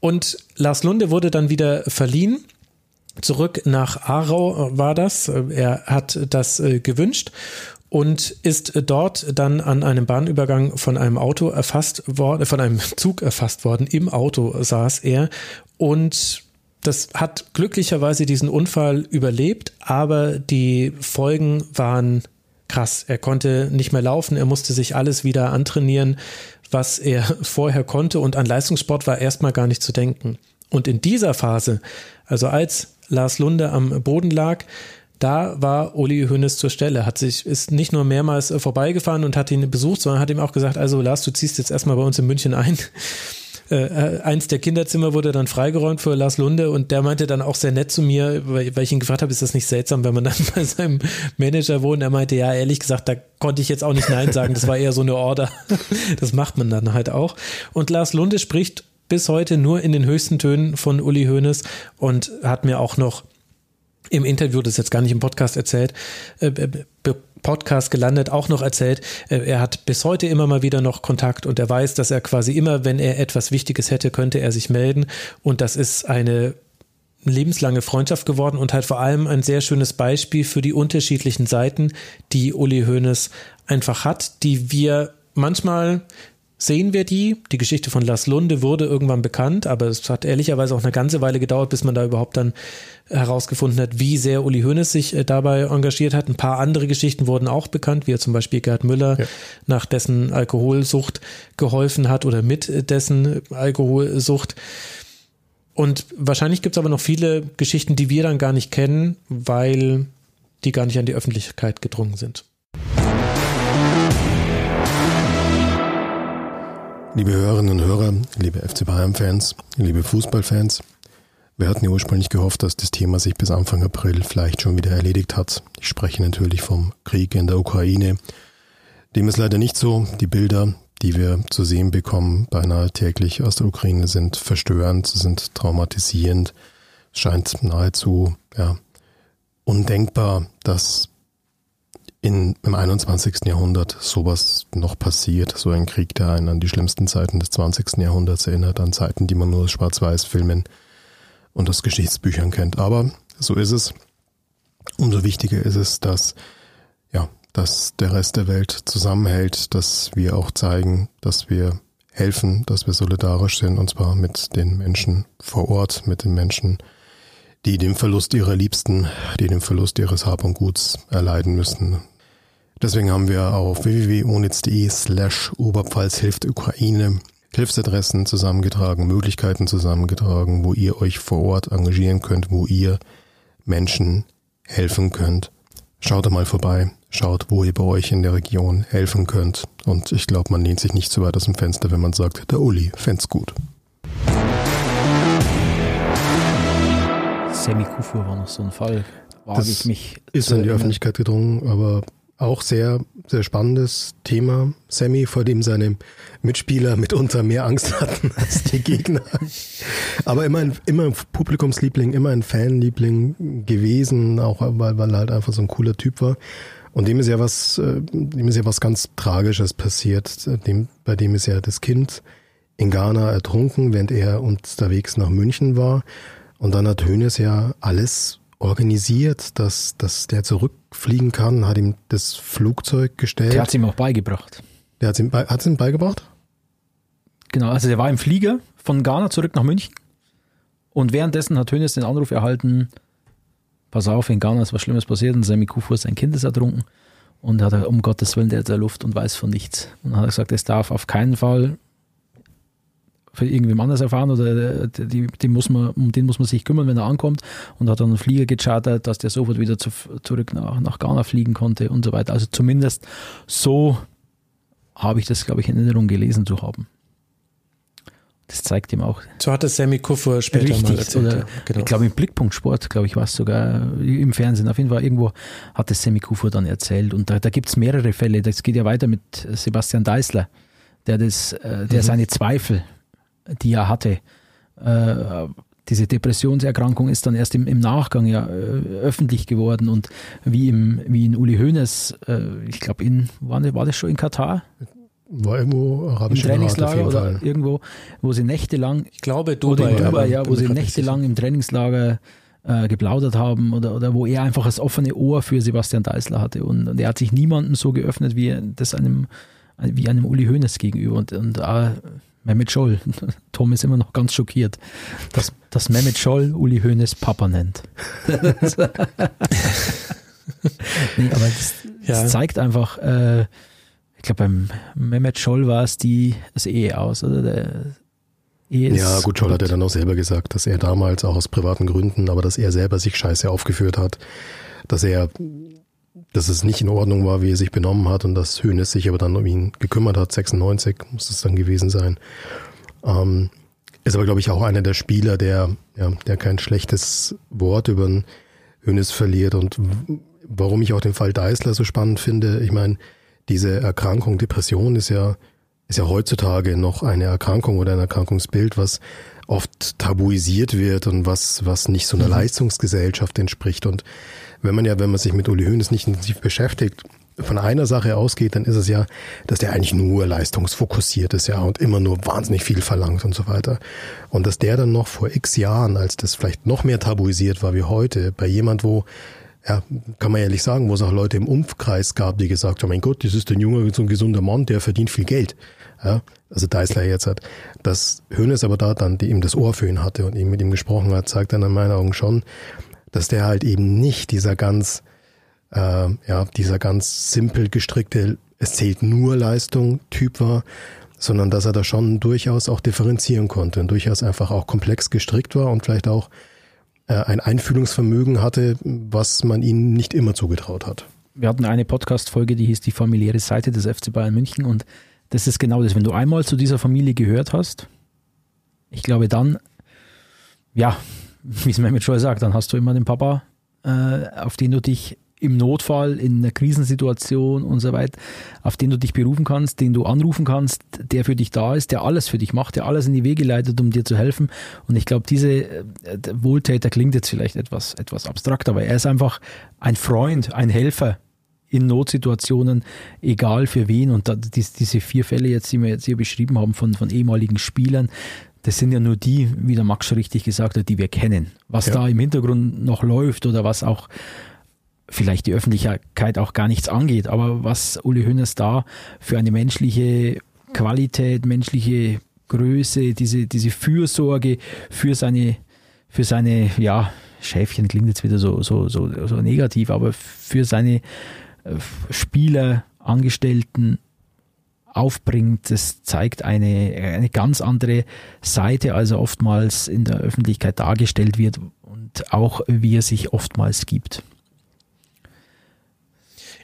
Und Lars Lunde wurde dann wieder verliehen zurück nach Aarau äh, war das. Äh, er hat das äh, gewünscht und ist dort dann an einem Bahnübergang von einem Auto erfasst worden, von einem Zug erfasst worden. Im Auto saß er und das hat glücklicherweise diesen Unfall überlebt, aber die Folgen waren krass. Er konnte nicht mehr laufen, er musste sich alles wieder antrainieren, was er vorher konnte und an Leistungssport war erstmal gar nicht zu denken. Und in dieser Phase, also als Lars Lunde am Boden lag, da war Uli Hoeneß zur Stelle, hat sich, ist nicht nur mehrmals äh, vorbeigefahren und hat ihn besucht, sondern hat ihm auch gesagt, also Lars, du ziehst jetzt erstmal bei uns in München ein. Äh, äh, eins der Kinderzimmer wurde dann freigeräumt für Lars Lunde und der meinte dann auch sehr nett zu mir, weil, weil ich ihn gefragt habe, ist das nicht seltsam, wenn man dann bei seinem Manager wohnt? Er meinte, ja, ehrlich gesagt, da konnte ich jetzt auch nicht Nein sagen, das war eher so eine Order. Das macht man dann halt auch. Und Lars Lunde spricht bis heute nur in den höchsten Tönen von Uli Hoeneß und hat mir auch noch im Interview, das jetzt gar nicht im Podcast erzählt, äh, Podcast gelandet, auch noch erzählt, äh, er hat bis heute immer mal wieder noch Kontakt und er weiß, dass er quasi immer, wenn er etwas Wichtiges hätte, könnte er sich melden und das ist eine lebenslange Freundschaft geworden und halt vor allem ein sehr schönes Beispiel für die unterschiedlichen Seiten, die Uli Hoeneß einfach hat, die wir manchmal sehen wir die. Die Geschichte von Lars Lunde wurde irgendwann bekannt, aber es hat ehrlicherweise auch eine ganze Weile gedauert, bis man da überhaupt dann herausgefunden hat, wie sehr Uli Hoeneß sich äh, dabei engagiert hat. Ein paar andere Geschichten wurden auch bekannt, wie er zum Beispiel Gerd Müller ja. nach dessen Alkoholsucht geholfen hat oder mit dessen Alkoholsucht. Und wahrscheinlich gibt es aber noch viele Geschichten, die wir dann gar nicht kennen, weil die gar nicht an die Öffentlichkeit gedrungen sind. Liebe Hörerinnen und Hörer, liebe FC Bayern-Fans, liebe Fußballfans, wir hatten ja ursprünglich gehofft, dass das Thema sich bis Anfang April vielleicht schon wieder erledigt hat. Ich spreche natürlich vom Krieg in der Ukraine. Dem ist leider nicht so. Die Bilder, die wir zu sehen bekommen, beinahe täglich aus der Ukraine, sind verstörend, sind traumatisierend. Es scheint nahezu ja, undenkbar, dass in, im 21. Jahrhundert sowas noch passiert, so ein Krieg, der einen an die schlimmsten Zeiten des 20. Jahrhunderts erinnert, an Zeiten, die man nur aus Schwarz-Weiß-Filmen und aus Geschichtsbüchern kennt. Aber so ist es. Umso wichtiger ist es, dass, ja, dass der Rest der Welt zusammenhält, dass wir auch zeigen, dass wir helfen, dass wir solidarisch sind, und zwar mit den Menschen vor Ort, mit den Menschen, die den Verlust ihrer Liebsten, die den Verlust ihres Hab und Guts erleiden müssen, Deswegen haben wir auf www.onitz.de slash Oberpfalz hilft Ukraine Hilfsadressen zusammengetragen, Möglichkeiten zusammengetragen, wo ihr euch vor Ort engagieren könnt, wo ihr Menschen helfen könnt. Schaut mal vorbei, schaut, wo ihr bei euch in der Region helfen könnt. Und ich glaube, man lehnt sich nicht zu weit aus dem Fenster, wenn man sagt, der Uli fänd's gut. Semi Kufur war noch so ein Fall. Wage das ich mich ist in die Öffentlichkeit gedrungen, aber auch sehr, sehr spannendes Thema. Sammy, vor dem seine Mitspieler mitunter mehr Angst hatten als die Gegner. Aber immer ein, immer ein Publikumsliebling, immer ein Fanliebling gewesen, auch weil, weil er halt einfach so ein cooler Typ war. Und dem ist ja was, äh, dem ist ja was ganz Tragisches passiert. Dem, bei dem ist ja das Kind in Ghana ertrunken, während er unterwegs nach München war. Und dann hat Hönes ja alles organisiert, dass, dass der zurückfliegen kann, hat ihm das Flugzeug gestellt. Der hat es ihm auch beigebracht. Der hat es ihm, hat's ihm beigebracht? Genau, also der war im Flieger von Ghana zurück nach München und währenddessen hat Hönes den Anruf erhalten, pass auf, in Ghana ist was Schlimmes passiert und Sammy Kufu, sein Kind ist ertrunken und hat er, um Gottes Willen, der hat der Luft und weiß von nichts. Und dann hat er gesagt, es darf auf keinen Fall für irgendwem anders erfahren oder die, die muss man, um den muss man sich kümmern, wenn er ankommt und hat dann einen Flieger gechartert, dass der sofort wieder zu, zurück nach, nach Ghana fliegen konnte und so weiter. Also zumindest so habe ich das, glaube ich, in Erinnerung gelesen zu haben. Das zeigt ihm auch. So hat es Sammy Kuffer später richtig, mal erzählt. Oder, ja, genau. Ich glaube, im Blickpunkt Sport, glaube ich, war es sogar im Fernsehen. Auf jeden Fall irgendwo hat es Sammy Kuffer dann erzählt. Und da, da gibt es mehrere Fälle. Das geht ja weiter mit Sebastian Deißler, der, das, äh, der mhm. seine Zweifel, die er hatte, äh, diese Depressionserkrankung ist dann erst im, im Nachgang ja äh, öffentlich geworden und wie, im, wie in Uli Hoeneß, äh, ich glaube, in, war, war das schon in Katar? War irgendwo arabische Im Trainingslager oder Fall. irgendwo, wo sie nächtelang. Ich glaube, Dubai, oder Dubai ja, wo sie nächtelang im Trainingslager äh, geplaudert haben oder, oder wo er einfach das offene Ohr für Sebastian Deißler hatte. Und, und er hat sich niemandem so geöffnet wie das einem, wie einem Uli Hoeneß gegenüber. Und, und äh, Mehmet Scholl, Tom ist immer noch ganz schockiert, dass, dass Mehmet Scholl Uli Hoeneß Papa nennt. nee, aber das, das ja. zeigt einfach, äh, ich glaube, beim Mehmet Scholl war es die, das Ehe aus, oder? Der Ehe ja, gut, Scholl hat ja dann auch selber gesagt, dass er damals auch aus privaten Gründen, aber dass er selber sich scheiße aufgeführt hat, dass er, dass es nicht in Ordnung war, wie er sich benommen hat und dass Hönes sich aber dann um ihn gekümmert hat, 96 muss es dann gewesen sein. Ähm, ist aber, glaube ich, auch einer der Spieler, der, ja, der kein schlechtes Wort über den Hönes verliert und warum ich auch den Fall Deißler so spannend finde, ich meine, diese Erkrankung, Depression ist ja, ist ja heutzutage noch eine Erkrankung oder ein Erkrankungsbild, was oft tabuisiert wird und was, was nicht so einer mhm. Leistungsgesellschaft entspricht. Und wenn man ja, wenn man sich mit Uli Hoeneß nicht intensiv beschäftigt, von einer Sache ausgeht, dann ist es ja, dass der eigentlich nur leistungsfokussiert ist, ja, und immer nur wahnsinnig viel verlangt und so weiter. Und dass der dann noch vor x Jahren, als das vielleicht noch mehr tabuisiert war wie heute, bei jemand, wo ja, kann man ehrlich sagen, wo es auch Leute im Umkreis gab, die gesagt haben, mein Gott, das ist ein junger, so ein gesunder Mann, der verdient viel Geld. Ja, also Deißler jetzt hat. Dass Hönes aber da dann, die ihm das Ohr für ihn hatte und ihm mit ihm gesprochen hat, zeigt dann in meinen Augen schon, dass der halt eben nicht dieser ganz, äh, ja, dieser ganz simpel gestrickte, es zählt nur Leistung Typ war, sondern dass er da schon durchaus auch differenzieren konnte und durchaus einfach auch komplex gestrickt war und vielleicht auch äh, ein Einfühlungsvermögen hatte, was man ihnen nicht immer zugetraut hat. Wir hatten eine Podcast-Folge, die hieß die familiäre Seite des FC Bayern München und das ist genau das. Wenn du einmal zu dieser Familie gehört hast, ich glaube dann, ja, wie es Mehmet schon sagt, dann hast du immer den Papa, äh, auf den du dich im Notfall, in einer Krisensituation und so weiter, auf den du dich berufen kannst, den du anrufen kannst, der für dich da ist, der alles für dich macht, der alles in die Wege leitet, um dir zu helfen. Und ich glaube, diese äh, Wohltäter klingt jetzt vielleicht etwas, etwas abstrakt, aber er ist einfach ein Freund, ein Helfer in Notsituationen, egal für wen. Und da, diese vier Fälle jetzt, die wir jetzt hier beschrieben haben von, von ehemaligen Spielern, das sind ja nur die, wie der Max schon richtig gesagt hat, die wir kennen. Was ja. da im Hintergrund noch läuft oder was auch vielleicht die Öffentlichkeit auch gar nichts angeht, aber was Uli Hoeneß da für eine menschliche Qualität, menschliche Größe, diese, diese Fürsorge für seine, für seine, ja, Schäfchen klingt jetzt wieder so, so, so, so negativ, aber für seine äh, Spieler, Angestellten aufbringt, das zeigt eine, eine ganz andere Seite, als er oftmals in der Öffentlichkeit dargestellt wird und auch wie er sich oftmals gibt.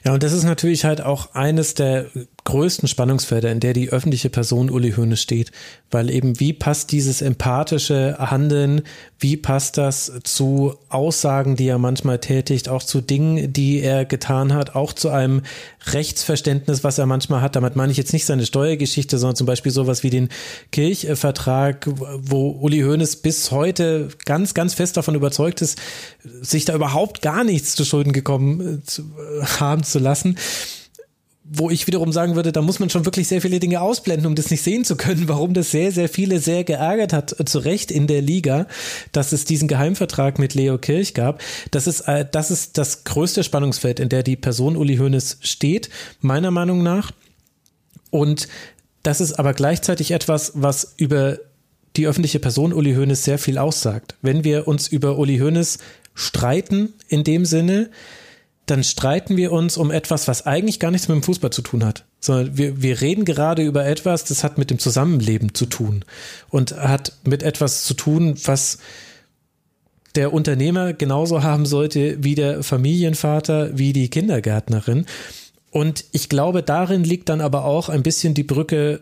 Ja, und das ist natürlich halt auch eines der größten Spannungsfelder, in der die öffentliche Person Uli Hoeneß steht. Weil eben, wie passt dieses empathische Handeln, wie passt das zu Aussagen, die er manchmal tätigt, auch zu Dingen, die er getan hat, auch zu einem Rechtsverständnis, was er manchmal hat. Damit meine ich jetzt nicht seine Steuergeschichte, sondern zum Beispiel sowas wie den Kirchvertrag, wo Uli Hoeneß bis heute ganz, ganz fest davon überzeugt ist, sich da überhaupt gar nichts zu Schulden gekommen äh, haben zu lassen wo ich wiederum sagen würde, da muss man schon wirklich sehr viele Dinge ausblenden, um das nicht sehen zu können, warum das sehr, sehr viele sehr geärgert hat, äh, zu Recht in der Liga, dass es diesen Geheimvertrag mit Leo Kirch gab. Das ist, äh, das ist das größte Spannungsfeld, in der die Person Uli Hoeneß steht, meiner Meinung nach. Und das ist aber gleichzeitig etwas, was über die öffentliche Person Uli Hoeneß sehr viel aussagt. Wenn wir uns über Uli Hoeneß streiten, in dem Sinne, dann streiten wir uns um etwas, was eigentlich gar nichts mit dem Fußball zu tun hat. sondern wir, wir reden gerade über etwas, das hat mit dem Zusammenleben zu tun und hat mit etwas zu tun, was der Unternehmer genauso haben sollte wie der Familienvater, wie die Kindergärtnerin. Und ich glaube, darin liegt dann aber auch ein bisschen die Brücke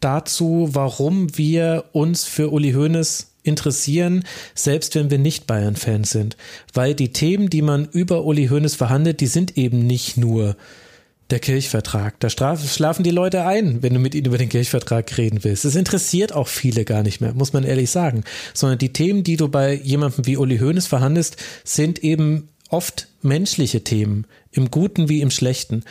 dazu, warum wir uns für Uli Hoeneß interessieren, selbst wenn wir nicht Bayern-Fans sind. Weil die Themen, die man über Uli Hoeneß verhandelt, die sind eben nicht nur der Kirchvertrag. Da schlafen die Leute ein, wenn du mit ihnen über den Kirchvertrag reden willst. Es interessiert auch viele gar nicht mehr, muss man ehrlich sagen. Sondern die Themen, die du bei jemandem wie Uli Hoeneß verhandelst, sind eben oft menschliche Themen, im Guten wie im Schlechten.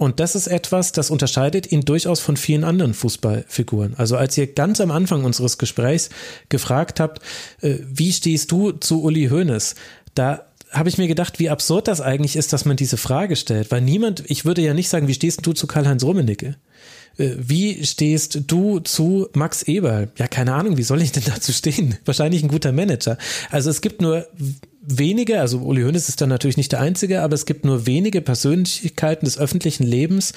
Und das ist etwas, das unterscheidet ihn durchaus von vielen anderen Fußballfiguren. Also als ihr ganz am Anfang unseres Gesprächs gefragt habt, äh, wie stehst du zu Uli Hoeneß? Da habe ich mir gedacht, wie absurd das eigentlich ist, dass man diese Frage stellt. Weil niemand, ich würde ja nicht sagen, wie stehst du zu Karl-Heinz Rummenigge? Äh, wie stehst du zu Max Eberl? Ja, keine Ahnung, wie soll ich denn dazu stehen? Wahrscheinlich ein guter Manager. Also es gibt nur wenige, also Uli Hoeneß ist dann natürlich nicht der einzige, aber es gibt nur wenige Persönlichkeiten des öffentlichen Lebens,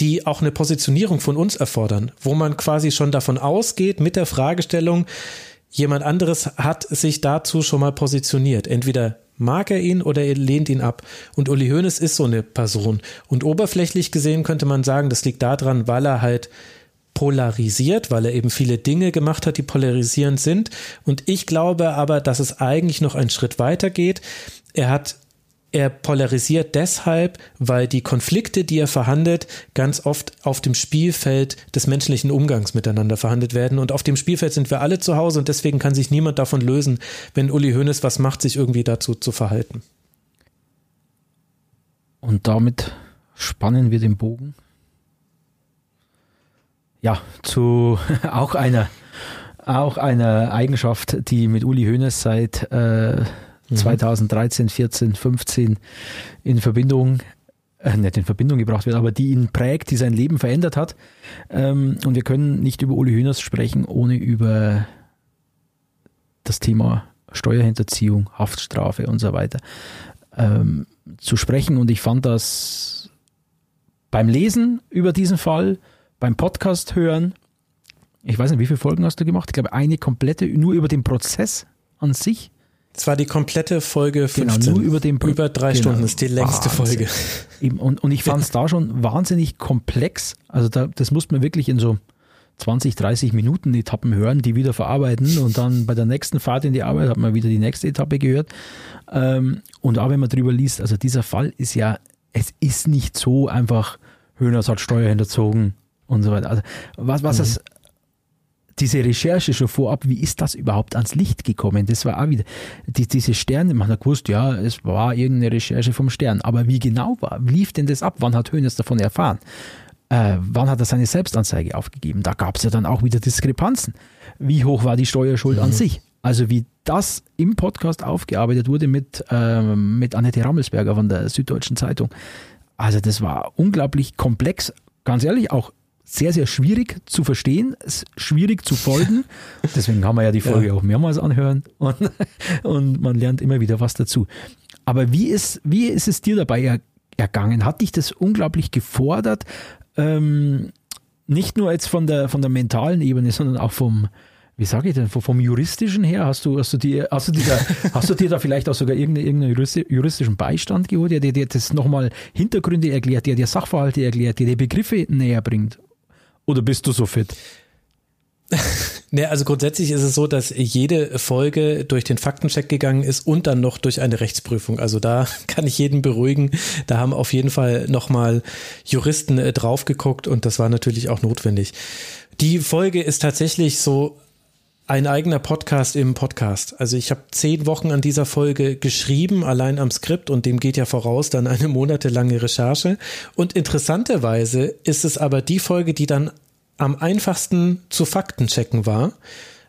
die auch eine Positionierung von uns erfordern, wo man quasi schon davon ausgeht mit der Fragestellung, jemand anderes hat sich dazu schon mal positioniert. Entweder mag er ihn oder er lehnt ihn ab. Und Uli Hoeneß ist so eine Person. Und oberflächlich gesehen könnte man sagen, das liegt daran, weil er halt polarisiert, weil er eben viele Dinge gemacht hat, die polarisierend sind. Und ich glaube aber, dass es eigentlich noch einen Schritt weiter geht. Er hat er polarisiert deshalb, weil die Konflikte, die er verhandelt, ganz oft auf dem Spielfeld des menschlichen Umgangs miteinander verhandelt werden. Und auf dem Spielfeld sind wir alle zu Hause und deswegen kann sich niemand davon lösen, wenn Uli Hoeneß was macht, sich irgendwie dazu zu verhalten. Und damit spannen wir den Bogen. Ja, zu auch einer, auch einer Eigenschaft, die mit Uli Hoeneß seit äh, 2013, 14, 15 in Verbindung äh, nicht in Verbindung gebracht wird, aber die ihn prägt, die sein Leben verändert hat. Ähm, und wir können nicht über Uli Hühners sprechen, ohne über das Thema Steuerhinterziehung, Haftstrafe und so weiter ähm, zu sprechen. Und ich fand das beim Lesen über diesen Fall, beim Podcast hören, ich weiß nicht, wie viele Folgen hast du gemacht? Ich glaube, eine komplette, nur über den Prozess an sich. Es war die komplette Folge 15. Genau, nur über den Über drei genau, Stunden ist die längste Wahnsinn. Folge. Und, und ich fand es da schon wahnsinnig komplex. Also da, das musste man wirklich in so 20, 30 Minuten Etappen hören, die wieder verarbeiten und dann bei der nächsten Fahrt in die Arbeit hat man wieder die nächste Etappe gehört. Ähm, und auch wenn man drüber liest, also dieser Fall ist ja, es ist nicht so einfach, Höhners hat Steuer hinterzogen und so weiter. Also was, was mhm. es diese Recherche schon vorab, wie ist das überhaupt ans Licht gekommen? Das war auch wieder, die, diese Sterne, man hat gewusst, ja, es war irgendeine Recherche vom Stern, aber wie genau war, lief denn das ab? Wann hat Hönes davon erfahren? Äh, wann hat er seine Selbstanzeige aufgegeben? Da gab es ja dann auch wieder Diskrepanzen. Wie hoch war die Steuerschuld mhm. an sich? Also wie das im Podcast aufgearbeitet wurde mit, äh, mit Annette Rammelsberger von der Süddeutschen Zeitung. Also das war unglaublich komplex, ganz ehrlich, auch sehr, sehr schwierig zu verstehen, schwierig zu folgen. Deswegen kann man ja die Folge ja. auch mehrmals anhören und, und man lernt immer wieder was dazu. Aber wie ist, wie ist es dir dabei ergangen? Hat dich das unglaublich gefordert? Ähm, nicht nur jetzt von der, von der mentalen Ebene, sondern auch vom, wie sage ich denn, vom juristischen her, hast du, hast du dir, hast du dir da, hast du dir da vielleicht auch sogar irgendeinen irgendeine juristischen Beistand geholt, der dir das nochmal Hintergründe erklärt, der dir Sachverhalte erklärt, der dir Begriffe näher bringt? Oder bist du so fit? Ne, also grundsätzlich ist es so, dass jede Folge durch den Faktencheck gegangen ist und dann noch durch eine Rechtsprüfung. Also da kann ich jeden beruhigen. Da haben auf jeden Fall nochmal Juristen äh, drauf geguckt und das war natürlich auch notwendig. Die Folge ist tatsächlich so ein eigener Podcast im Podcast. Also ich habe zehn Wochen an dieser Folge geschrieben, allein am Skript und dem geht ja voraus dann eine monatelange Recherche. Und interessanterweise ist es aber die Folge, die dann am einfachsten zu Fakten checken war.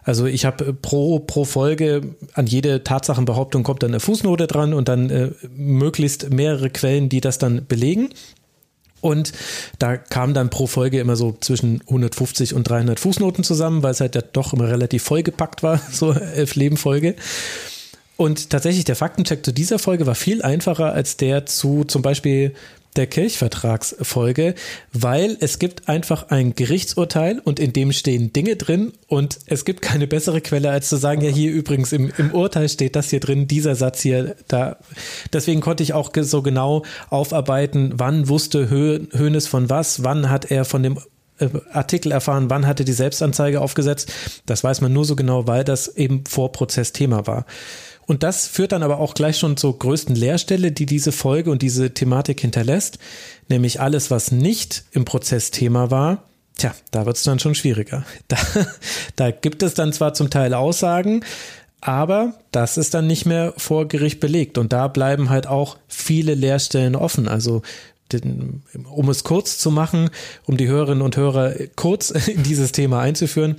Also ich habe pro, pro Folge an jede Tatsachenbehauptung kommt dann eine Fußnote dran und dann äh, möglichst mehrere Quellen, die das dann belegen. Und da kam dann pro Folge immer so zwischen 150 und 300 Fußnoten zusammen, weil es halt ja doch immer relativ vollgepackt war, so elf Leben Folge. Und tatsächlich der Faktencheck zu dieser Folge war viel einfacher als der zu zum Beispiel der Kirchvertragsfolge, weil es gibt einfach ein Gerichtsurteil und in dem stehen Dinge drin und es gibt keine bessere Quelle, als zu sagen, ja, hier übrigens im, im Urteil steht das hier drin, dieser Satz hier, da. Deswegen konnte ich auch so genau aufarbeiten, wann wusste Höhnes von was, wann hat er von dem äh, Artikel erfahren, wann hatte die Selbstanzeige aufgesetzt. Das weiß man nur so genau, weil das eben vor Prozess Thema war. Und das führt dann aber auch gleich schon zur größten Leerstelle, die diese Folge und diese Thematik hinterlässt, nämlich alles, was nicht im Prozess Thema war. Tja, da wird es dann schon schwieriger. Da, da gibt es dann zwar zum Teil Aussagen, aber das ist dann nicht mehr vor Gericht belegt. Und da bleiben halt auch viele Leerstellen offen. Also um es kurz zu machen, um die Hörerinnen und Hörer kurz in dieses Thema einzuführen,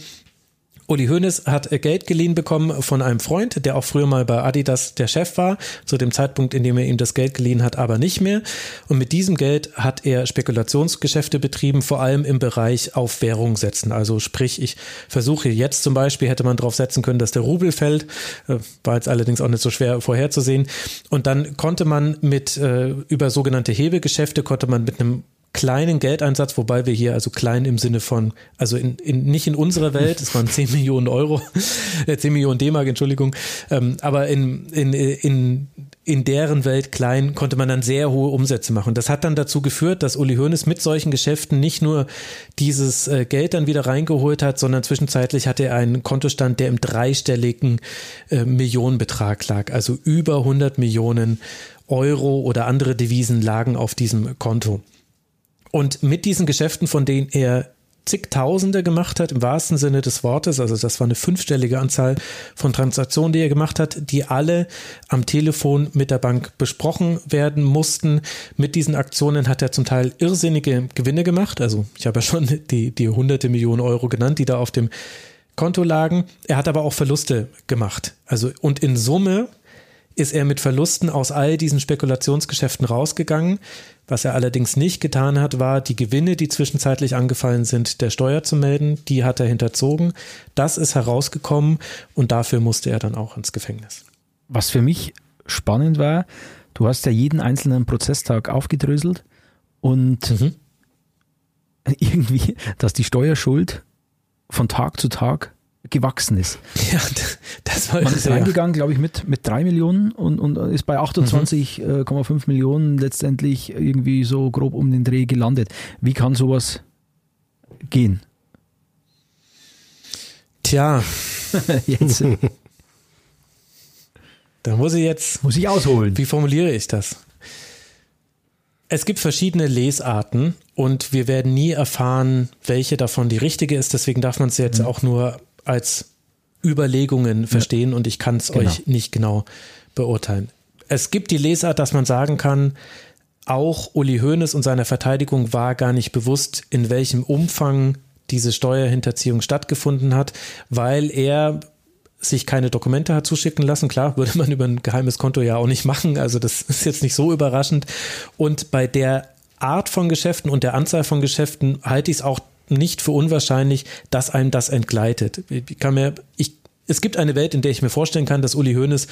Uli Hoeneß hat äh, Geld geliehen bekommen von einem Freund, der auch früher mal bei Adidas der Chef war, zu dem Zeitpunkt, in dem er ihm das Geld geliehen hat, aber nicht mehr. Und mit diesem Geld hat er Spekulationsgeschäfte betrieben, vor allem im Bereich auf Währung setzen. Also sprich, ich versuche jetzt zum Beispiel, hätte man darauf setzen können, dass der Rubel fällt, äh, war jetzt allerdings auch nicht so schwer vorherzusehen. Und dann konnte man mit äh, über sogenannte Hebegeschäfte, konnte man mit einem kleinen Geldeinsatz, wobei wir hier also klein im Sinne von, also in, in, nicht in unserer Welt, es waren 10 Millionen Euro, äh, 10 Millionen D-Mark, Entschuldigung, ähm, aber in, in, in, in deren Welt klein konnte man dann sehr hohe Umsätze machen. Das hat dann dazu geführt, dass Uli Hoeneß mit solchen Geschäften nicht nur dieses äh, Geld dann wieder reingeholt hat, sondern zwischenzeitlich hatte er einen Kontostand, der im dreistelligen äh, Millionenbetrag lag, also über 100 Millionen Euro oder andere Devisen lagen auf diesem Konto. Und mit diesen Geschäften, von denen er zigtausende gemacht hat, im wahrsten Sinne des Wortes, also das war eine fünfstellige Anzahl von Transaktionen, die er gemacht hat, die alle am Telefon mit der Bank besprochen werden mussten. Mit diesen Aktionen hat er zum Teil irrsinnige Gewinne gemacht. Also ich habe ja schon die, die hunderte Millionen Euro genannt, die da auf dem Konto lagen. Er hat aber auch Verluste gemacht. Also und in Summe ist er mit Verlusten aus all diesen Spekulationsgeschäften rausgegangen. Was er allerdings nicht getan hat, war, die Gewinne, die zwischenzeitlich angefallen sind, der Steuer zu melden. Die hat er hinterzogen. Das ist herausgekommen und dafür musste er dann auch ins Gefängnis. Was für mich spannend war, du hast ja jeden einzelnen Prozesstag aufgedröselt und mhm. irgendwie, dass die Steuerschuld von Tag zu Tag gewachsen ist. Ja, das war Man ist reingegangen, glaube ich, mit, mit drei Millionen und, und ist bei 28,5 mhm. Millionen letztendlich irgendwie so grob um den Dreh gelandet. Wie kann sowas gehen? Tja, jetzt. da muss ich jetzt. Muss ich ausholen. Wie formuliere ich das? Es gibt verschiedene Lesarten und wir werden nie erfahren, welche davon die richtige ist. Deswegen darf man es jetzt mhm. auch nur als Überlegungen verstehen ja. und ich kann es genau. euch nicht genau beurteilen. Es gibt die Lesart, dass man sagen kann, auch Uli Hoeneß und seiner Verteidigung war gar nicht bewusst, in welchem Umfang diese Steuerhinterziehung stattgefunden hat, weil er sich keine Dokumente hat zuschicken lassen. Klar, würde man über ein geheimes Konto ja auch nicht machen. Also das ist jetzt nicht so überraschend. Und bei der Art von Geschäften und der Anzahl von Geschäften halte ich es auch nicht für unwahrscheinlich, dass einem das entgleitet. Ich kann mir, ich, es gibt eine Welt, in der ich mir vorstellen kann, dass Uli Hoeneß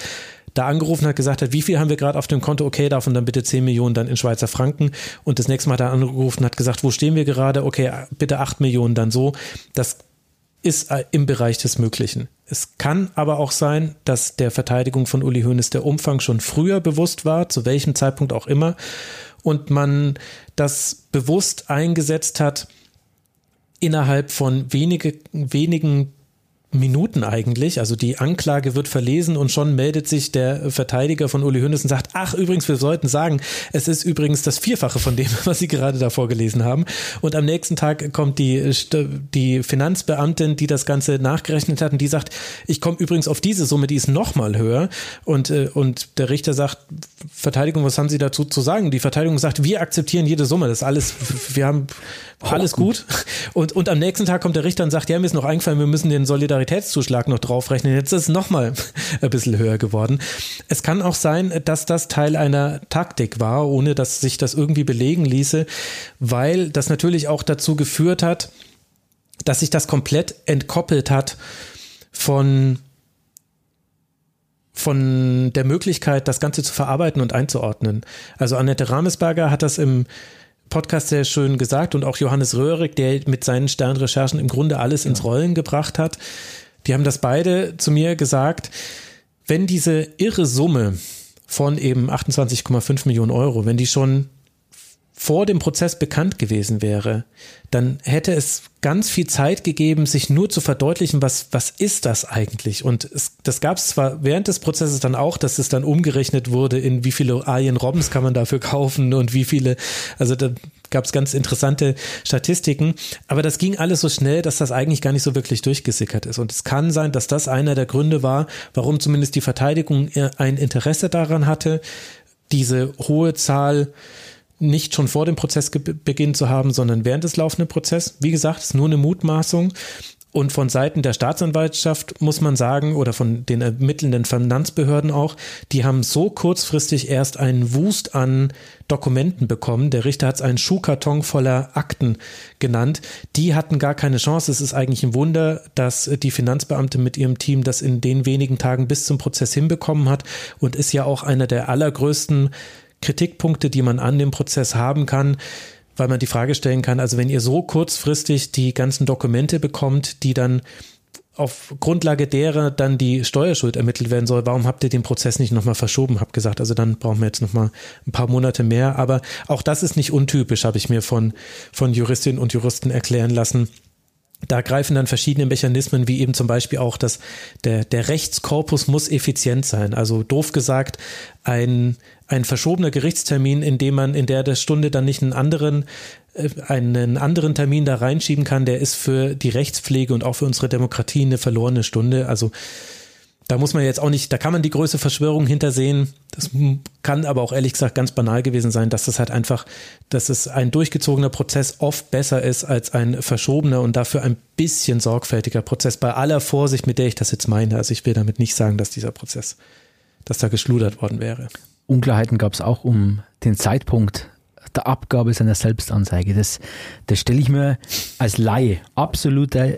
da angerufen hat, gesagt hat, wie viel haben wir gerade auf dem Konto? Okay, davon dann bitte 10 Millionen dann in Schweizer Franken. Und das nächste Mal er angerufen hat gesagt, wo stehen wir gerade? Okay, bitte 8 Millionen dann so. Das ist äh, im Bereich des Möglichen. Es kann aber auch sein, dass der Verteidigung von Uli Hoeneß der Umfang schon früher bewusst war, zu welchem Zeitpunkt auch immer, und man das bewusst eingesetzt hat, innerhalb von wenige, wenigen Minuten eigentlich. Also die Anklage wird verlesen und schon meldet sich der Verteidiger von Uli Hoeneß und sagt, ach übrigens, wir sollten sagen, es ist übrigens das Vierfache von dem, was Sie gerade da vorgelesen haben. Und am nächsten Tag kommt die, die Finanzbeamtin, die das Ganze nachgerechnet hat und die sagt, ich komme übrigens auf diese Summe, die ist nochmal höher. Und, äh, und der Richter sagt, Verteidigung, was haben Sie dazu zu sagen? Die Verteidigung sagt, wir akzeptieren jede Summe. Das ist alles, wir haben alles gut. Und, und am nächsten Tag kommt der Richter und sagt, ja, mir ist noch eingefallen, wir müssen den Solidaritätszuschlag noch draufrechnen. Jetzt ist es nochmal ein bisschen höher geworden. Es kann auch sein, dass das Teil einer Taktik war, ohne dass sich das irgendwie belegen ließe, weil das natürlich auch dazu geführt hat, dass sich das komplett entkoppelt hat von von der Möglichkeit, das Ganze zu verarbeiten und einzuordnen. Also Annette Ramesberger hat das im Podcast sehr schön gesagt und auch Johannes Röhrig, der mit seinen Sternrecherchen im Grunde alles ins Rollen gebracht hat. Die haben das beide zu mir gesagt. Wenn diese irre Summe von eben 28,5 Millionen Euro, wenn die schon vor dem Prozess bekannt gewesen wäre, dann hätte es ganz viel Zeit gegeben, sich nur zu verdeutlichen, was, was ist das eigentlich? Und es, das gab es zwar während des Prozesses dann auch, dass es dann umgerechnet wurde, in wie viele Arjen Robbins kann man dafür kaufen und wie viele, also da gab es ganz interessante Statistiken, aber das ging alles so schnell, dass das eigentlich gar nicht so wirklich durchgesickert ist. Und es kann sein, dass das einer der Gründe war, warum zumindest die Verteidigung ein Interesse daran hatte, diese hohe Zahl nicht schon vor dem Prozessbeginn zu haben, sondern während des laufenden Prozesses. Wie gesagt, es ist nur eine Mutmaßung. Und von Seiten der Staatsanwaltschaft muss man sagen, oder von den ermittelnden Finanzbehörden auch, die haben so kurzfristig erst einen Wust an Dokumenten bekommen. Der Richter hat es einen Schuhkarton voller Akten genannt. Die hatten gar keine Chance. Es ist eigentlich ein Wunder, dass die Finanzbeamte mit ihrem Team das in den wenigen Tagen bis zum Prozess hinbekommen hat und ist ja auch einer der allergrößten Kritikpunkte, die man an dem Prozess haben kann, weil man die Frage stellen kann, also wenn ihr so kurzfristig die ganzen Dokumente bekommt, die dann auf Grundlage derer dann die Steuerschuld ermittelt werden soll, warum habt ihr den Prozess nicht nochmal verschoben? Hab gesagt, also dann brauchen wir jetzt nochmal ein paar Monate mehr. Aber auch das ist nicht untypisch, habe ich mir von, von Juristinnen und Juristen erklären lassen da greifen dann verschiedene Mechanismen, wie eben zum Beispiel auch, dass der, der Rechtskorpus muss effizient sein. Also doof gesagt, ein, ein verschobener Gerichtstermin, in dem man in der, der Stunde dann nicht einen anderen, äh, einen anderen Termin da reinschieben kann, der ist für die Rechtspflege und auch für unsere Demokratie eine verlorene Stunde. Also da muss man jetzt auch nicht, da kann man die größte Verschwörung hintersehen. Das kann aber auch ehrlich gesagt ganz banal gewesen sein, dass das halt einfach, dass es ein durchgezogener Prozess oft besser ist als ein verschobener und dafür ein bisschen sorgfältiger Prozess. Bei aller Vorsicht, mit der ich das jetzt meine. Also ich will damit nicht sagen, dass dieser Prozess, dass da geschludert worden wäre. Unklarheiten gab es auch um den Zeitpunkt der Abgabe seiner Selbstanzeige. Das, das stelle ich mir als Laie, absoluter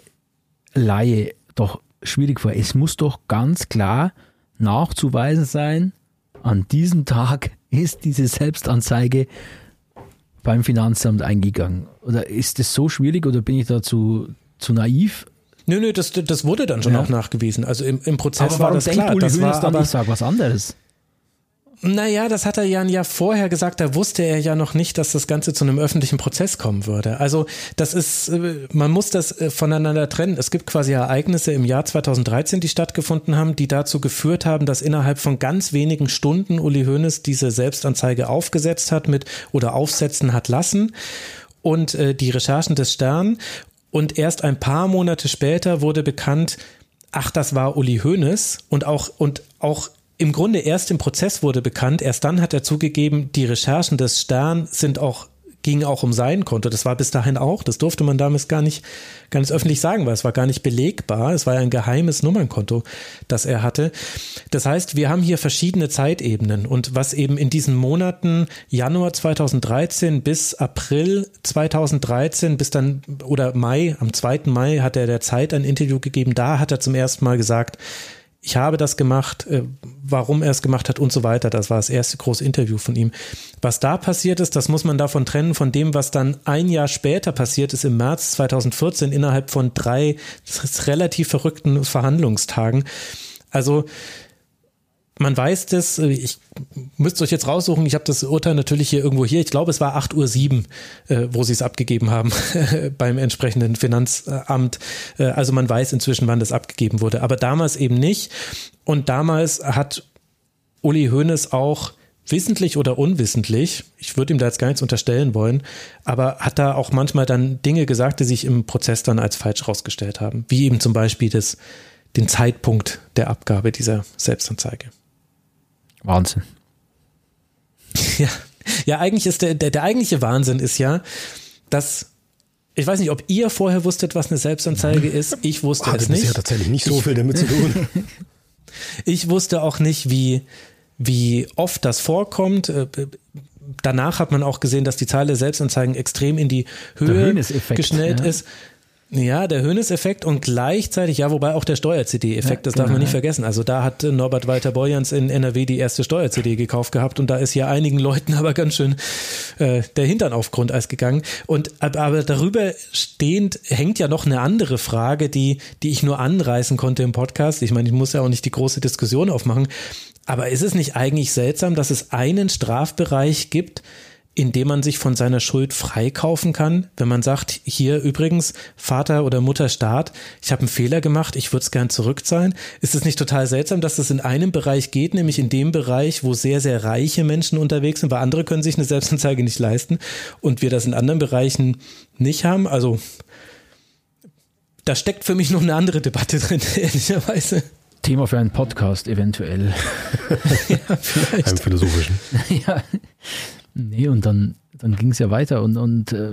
Laie, doch schwierig vor. Es muss doch ganz klar nachzuweisen sein, an diesem Tag ist diese Selbstanzeige beim Finanzamt eingegangen. Oder ist das so schwierig oder bin ich da zu, naiv? Nö, nö, das, das wurde dann schon ja. auch nachgewiesen. Also im, im Prozess aber war das klar. Uli das war aber, ich sage was anderes. Naja, das hat er ja ein Jahr vorher gesagt, da wusste er ja noch nicht, dass das Ganze zu einem öffentlichen Prozess kommen würde. Also das ist, äh, man muss das äh, voneinander trennen. Es gibt quasi Ereignisse im Jahr 2013, die stattgefunden haben, die dazu geführt haben, dass innerhalb von ganz wenigen Stunden Uli Hoeneß diese Selbstanzeige aufgesetzt hat mit oder aufsetzen hat lassen und äh, die Recherchen des Stern. Und erst ein paar Monate später wurde bekannt, ach, das war Uli Hoeneß und auch, und auch im Grunde erst im Prozess wurde bekannt, erst dann hat er zugegeben, die Recherchen des Stern sind auch ging auch um sein Konto. Das war bis dahin auch. Das durfte man damals gar nicht ganz öffentlich sagen, weil es war gar nicht belegbar. Es war ja ein geheimes Nummernkonto, das er hatte. Das heißt, wir haben hier verschiedene Zeitebenen und was eben in diesen Monaten Januar 2013 bis April 2013 bis dann oder Mai, am 2. Mai hat er der Zeit ein Interview gegeben. Da hat er zum ersten Mal gesagt, ich habe das gemacht, äh, warum er es gemacht hat und so weiter. Das war das erste große Interview von ihm. Was da passiert ist, das muss man davon trennen, von dem, was dann ein Jahr später passiert ist, im März 2014, innerhalb von drei relativ verrückten Verhandlungstagen. Also man weiß das, äh, ich müsste euch jetzt raussuchen, ich habe das Urteil natürlich hier irgendwo hier, ich glaube es war 8.07 Uhr, äh, wo sie es abgegeben haben beim entsprechenden Finanzamt. Äh, also man weiß inzwischen, wann das abgegeben wurde, aber damals eben nicht. Und damals hat Uli Hoeneß auch wissentlich oder unwissentlich, ich würde ihm da jetzt gar nichts unterstellen wollen, aber hat da auch manchmal dann Dinge gesagt, die sich im Prozess dann als falsch rausgestellt haben, wie eben zum Beispiel das, den Zeitpunkt der Abgabe dieser Selbstanzeige. Wahnsinn. Ja, ja eigentlich ist der, der, der eigentliche Wahnsinn ist ja, dass ich weiß nicht, ob ihr vorher wusstet, was eine Selbstanzeige ist. Ich wusste Hatte es nicht. bisher tatsächlich nicht so viel damit zu tun. Ich wusste auch nicht, wie, wie oft das vorkommt. Äh, Danach hat man auch gesehen, dass die Zahl der Selbstanzeigen extrem in die Höhe geschnellt ja. ist. Ja, der Hönes-Effekt und gleichzeitig, ja, wobei auch der Steuer-CD-Effekt, Ja, das darf man genau, nicht vergessen. Also da hat äh, Norbert Walter Borjans in NRW die erste Steuer-CD gekauft gehabt und da ist ja einigen Leuten aber ganz schön äh, der Hintern auf Grundeis gegangen. Und ab- aber darüber stehend hängt ja noch eine andere Frage, die, die ich nur anreißen konnte im Podcast. Ich meine, ich muss ja auch nicht die große Diskussion aufmachen. Aber ist es nicht eigentlich seltsam, dass es einen Strafbereich gibt, in dem man sich von seiner Schuld freikaufen kann, wenn man sagt, hier übrigens, Vater oder Mutter Staat, ich habe einen Fehler gemacht, ich würde es gern zurückzahlen. Ist es nicht total seltsam, dass das in einem Bereich geht, nämlich in dem Bereich, wo sehr, sehr reiche Menschen unterwegs sind, weil andere können sich eine Selbstanzeige nicht leisten und wir das in anderen Bereichen nicht haben? Also da steckt für mich noch eine andere Debatte drin, ehrlicherweise. Thema für einen Podcast eventuell. Einem philosophischen. ja. Nee, und dann, dann ging es ja weiter und, und äh,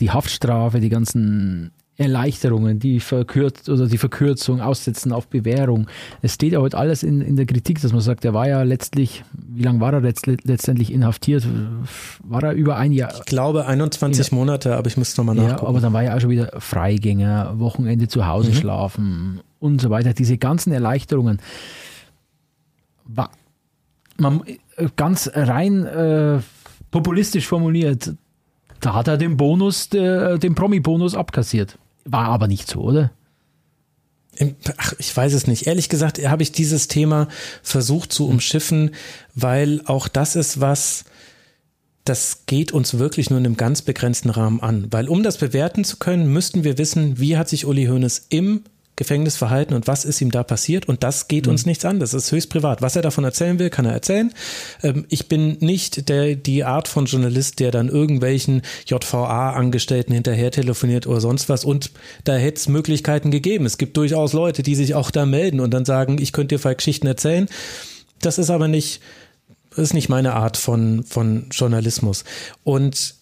die Haftstrafe, die ganzen Erleichterungen, die verkürzt oder die Verkürzung, Aussetzen auf Bewährung. Es steht ja heute alles in, in der Kritik, dass man sagt, er war ja letztlich, wie lange war er letzt, letztendlich inhaftiert? War er über ein Jahr? Ich glaube 21 Monate, aber ich müsste nochmal Ja, nachgucken. aber dann war ja auch schon wieder Freigänger, Wochenende zu Hause schlafen und so weiter. Diese ganzen Erleichterungen. War, man, ganz rein äh, populistisch formuliert, da hat er den Bonus, der, den Promi-Bonus abkassiert. War aber nicht so, oder? Ach, ich weiß es nicht. Ehrlich gesagt habe ich dieses Thema versucht zu umschiffen, weil auch das ist was, das geht uns wirklich nur in einem ganz begrenzten Rahmen an. Weil um das bewerten zu können, müssten wir wissen, wie hat sich Uli Hoeneß im Gefängnis verhalten und was ist ihm da passiert und das geht uns nichts an. Das ist höchst privat. Was er davon erzählen will, kann er erzählen. Ähm, ich bin nicht der, die Art von Journalist, der dann irgendwelchen JVA-Angestellten hinterher telefoniert oder sonst was und da hätte es Möglichkeiten gegeben. Es gibt durchaus Leute, die sich auch da melden und dann sagen, ich könnte dir Geschichten erzählen. Das ist aber nicht, ist nicht meine Art von, von Journalismus. Und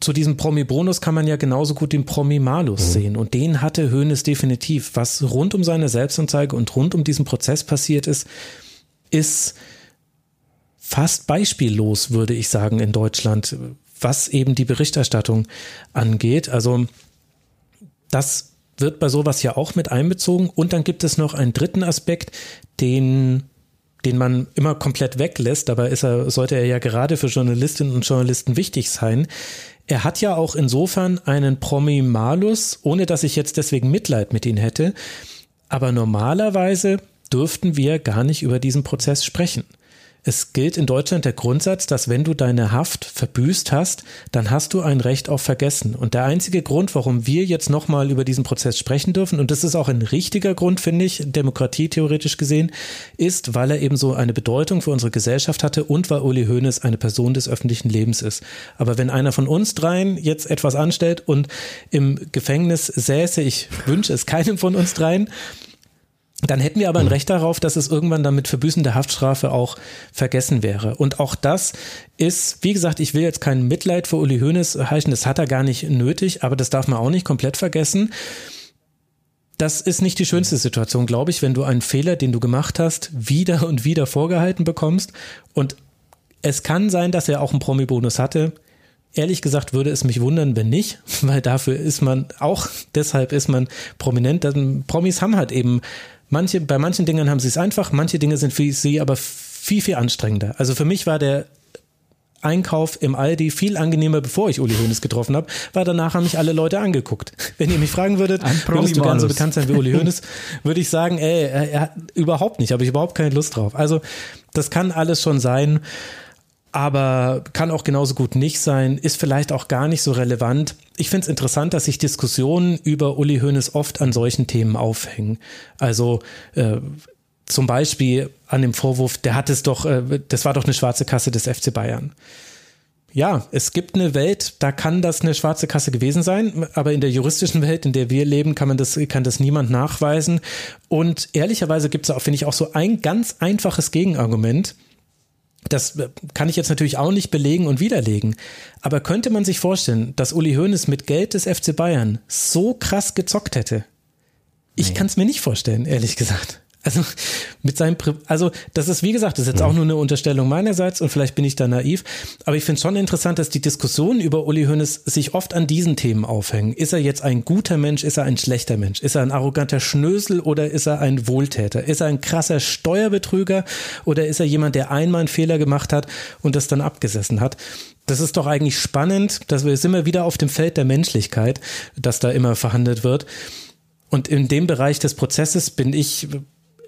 zu diesem Promi-Bonus kann man ja genauso gut den Promi-Malus sehen. Und den hatte Hoeneß definitiv. Was rund um seine Selbstanzeige und rund um diesen Prozess passiert ist, ist fast beispiellos, würde ich sagen, in Deutschland, was eben die Berichterstattung angeht. Also das wird bei sowas ja auch mit einbezogen. Und dann gibt es noch einen dritten Aspekt, den den man immer komplett weglässt, dabei ist er, sollte er ja gerade für Journalistinnen und Journalisten wichtig sein. Er hat ja auch insofern einen Promi-Malus, ohne dass ich jetzt deswegen Mitleid mit ihm hätte. Aber normalerweise dürften wir gar nicht über diesen Prozess sprechen. Es gilt in Deutschland der Grundsatz, dass wenn du deine Haft verbüßt hast, dann hast du ein Recht auf Vergessen. Und der einzige Grund, warum wir jetzt nochmal über diesen Prozess sprechen dürfen, und das ist auch ein richtiger Grund, finde ich, Demokratie theoretisch gesehen, ist, weil er eben so eine Bedeutung für unsere Gesellschaft hatte und weil Uli Hoeneß eine Person des öffentlichen Lebens ist. Aber wenn einer von uns dreien jetzt etwas anstellt und im Gefängnis säße, ich wünsche es keinem von uns dreien, dann hätten wir aber ein Recht darauf, dass es irgendwann dann mit Verbüßen der Haftstrafe auch vergessen wäre. Und auch das ist, wie gesagt, ich will jetzt kein Mitleid für Uli Hoeneß heißen, das hat er gar nicht nötig, aber das darf man auch nicht komplett vergessen. Das ist nicht die schönste Situation, glaube ich, wenn du einen Fehler, den du gemacht hast, wieder und wieder vorgehalten bekommst. Und es kann sein, dass er auch einen Promi-Bonus hatte. Ehrlich gesagt würde es mich wundern, wenn nicht, weil dafür ist man auch, deshalb ist man prominent. Denn Promis haben halt eben manche, bei manchen Dingen haben sie es einfach, manche Dinge sind für sie aber viel, viel anstrengender. Also für mich war der Einkauf im Aldi viel angenehmer, bevor ich Uli Hoeneß getroffen habe, weil danach haben mich alle Leute angeguckt. Wenn ihr mich fragen würdet, würdest du gern so bekannt sein wie Uli Hoeneß, würde ich sagen, ey, er, er, überhaupt nicht, habe ich überhaupt keine Lust drauf. Also das kann alles schon sein, aber kann auch genauso gut nicht sein, ist vielleicht auch gar nicht so relevant. Ich finde es interessant, dass sich Diskussionen über Uli Hoeneß oft an solchen Themen aufhängen. Also äh, zum Beispiel an dem Vorwurf, der hat es doch, äh, das war doch eine schwarze Kasse des FC Bayern. Ja, es gibt eine Welt, da kann das eine schwarze Kasse gewesen sein, aber in der juristischen Welt, in der wir leben, kann man das, kann das niemand nachweisen. Und ehrlicherweise gibt es auch, finde ich, auch so ein ganz einfaches Gegenargument. Das kann ich jetzt natürlich auch nicht belegen und widerlegen. Aber könnte man sich vorstellen, dass Uli Hoeneß mit Geld des FC Bayern so krass gezockt hätte? Ich kann es mir nicht vorstellen, ehrlich gesagt. Also mit seinem, Pri also das ist wie gesagt, das ist jetzt auch nur eine Unterstellung meinerseits und vielleicht bin ich da naiv, aber ich finde schon interessant, dass die Diskussionen über Uli Hoeneß sich oft an diesen Themen aufhängen. Ist er jetzt ein guter Mensch? Ist er ein schlechter Mensch? Ist er ein arroganter Schnösel oder ist er ein Wohltäter? Ist er ein krasser Steuerbetrüger oder ist er jemand, der einmal einen Fehler gemacht hat und das dann abgesessen hat? Das ist doch eigentlich spannend, dass wir sind wir wieder auf dem Feld der Menschlichkeit, dass da immer verhandelt wird. Und in dem Bereich des Prozesses bin ich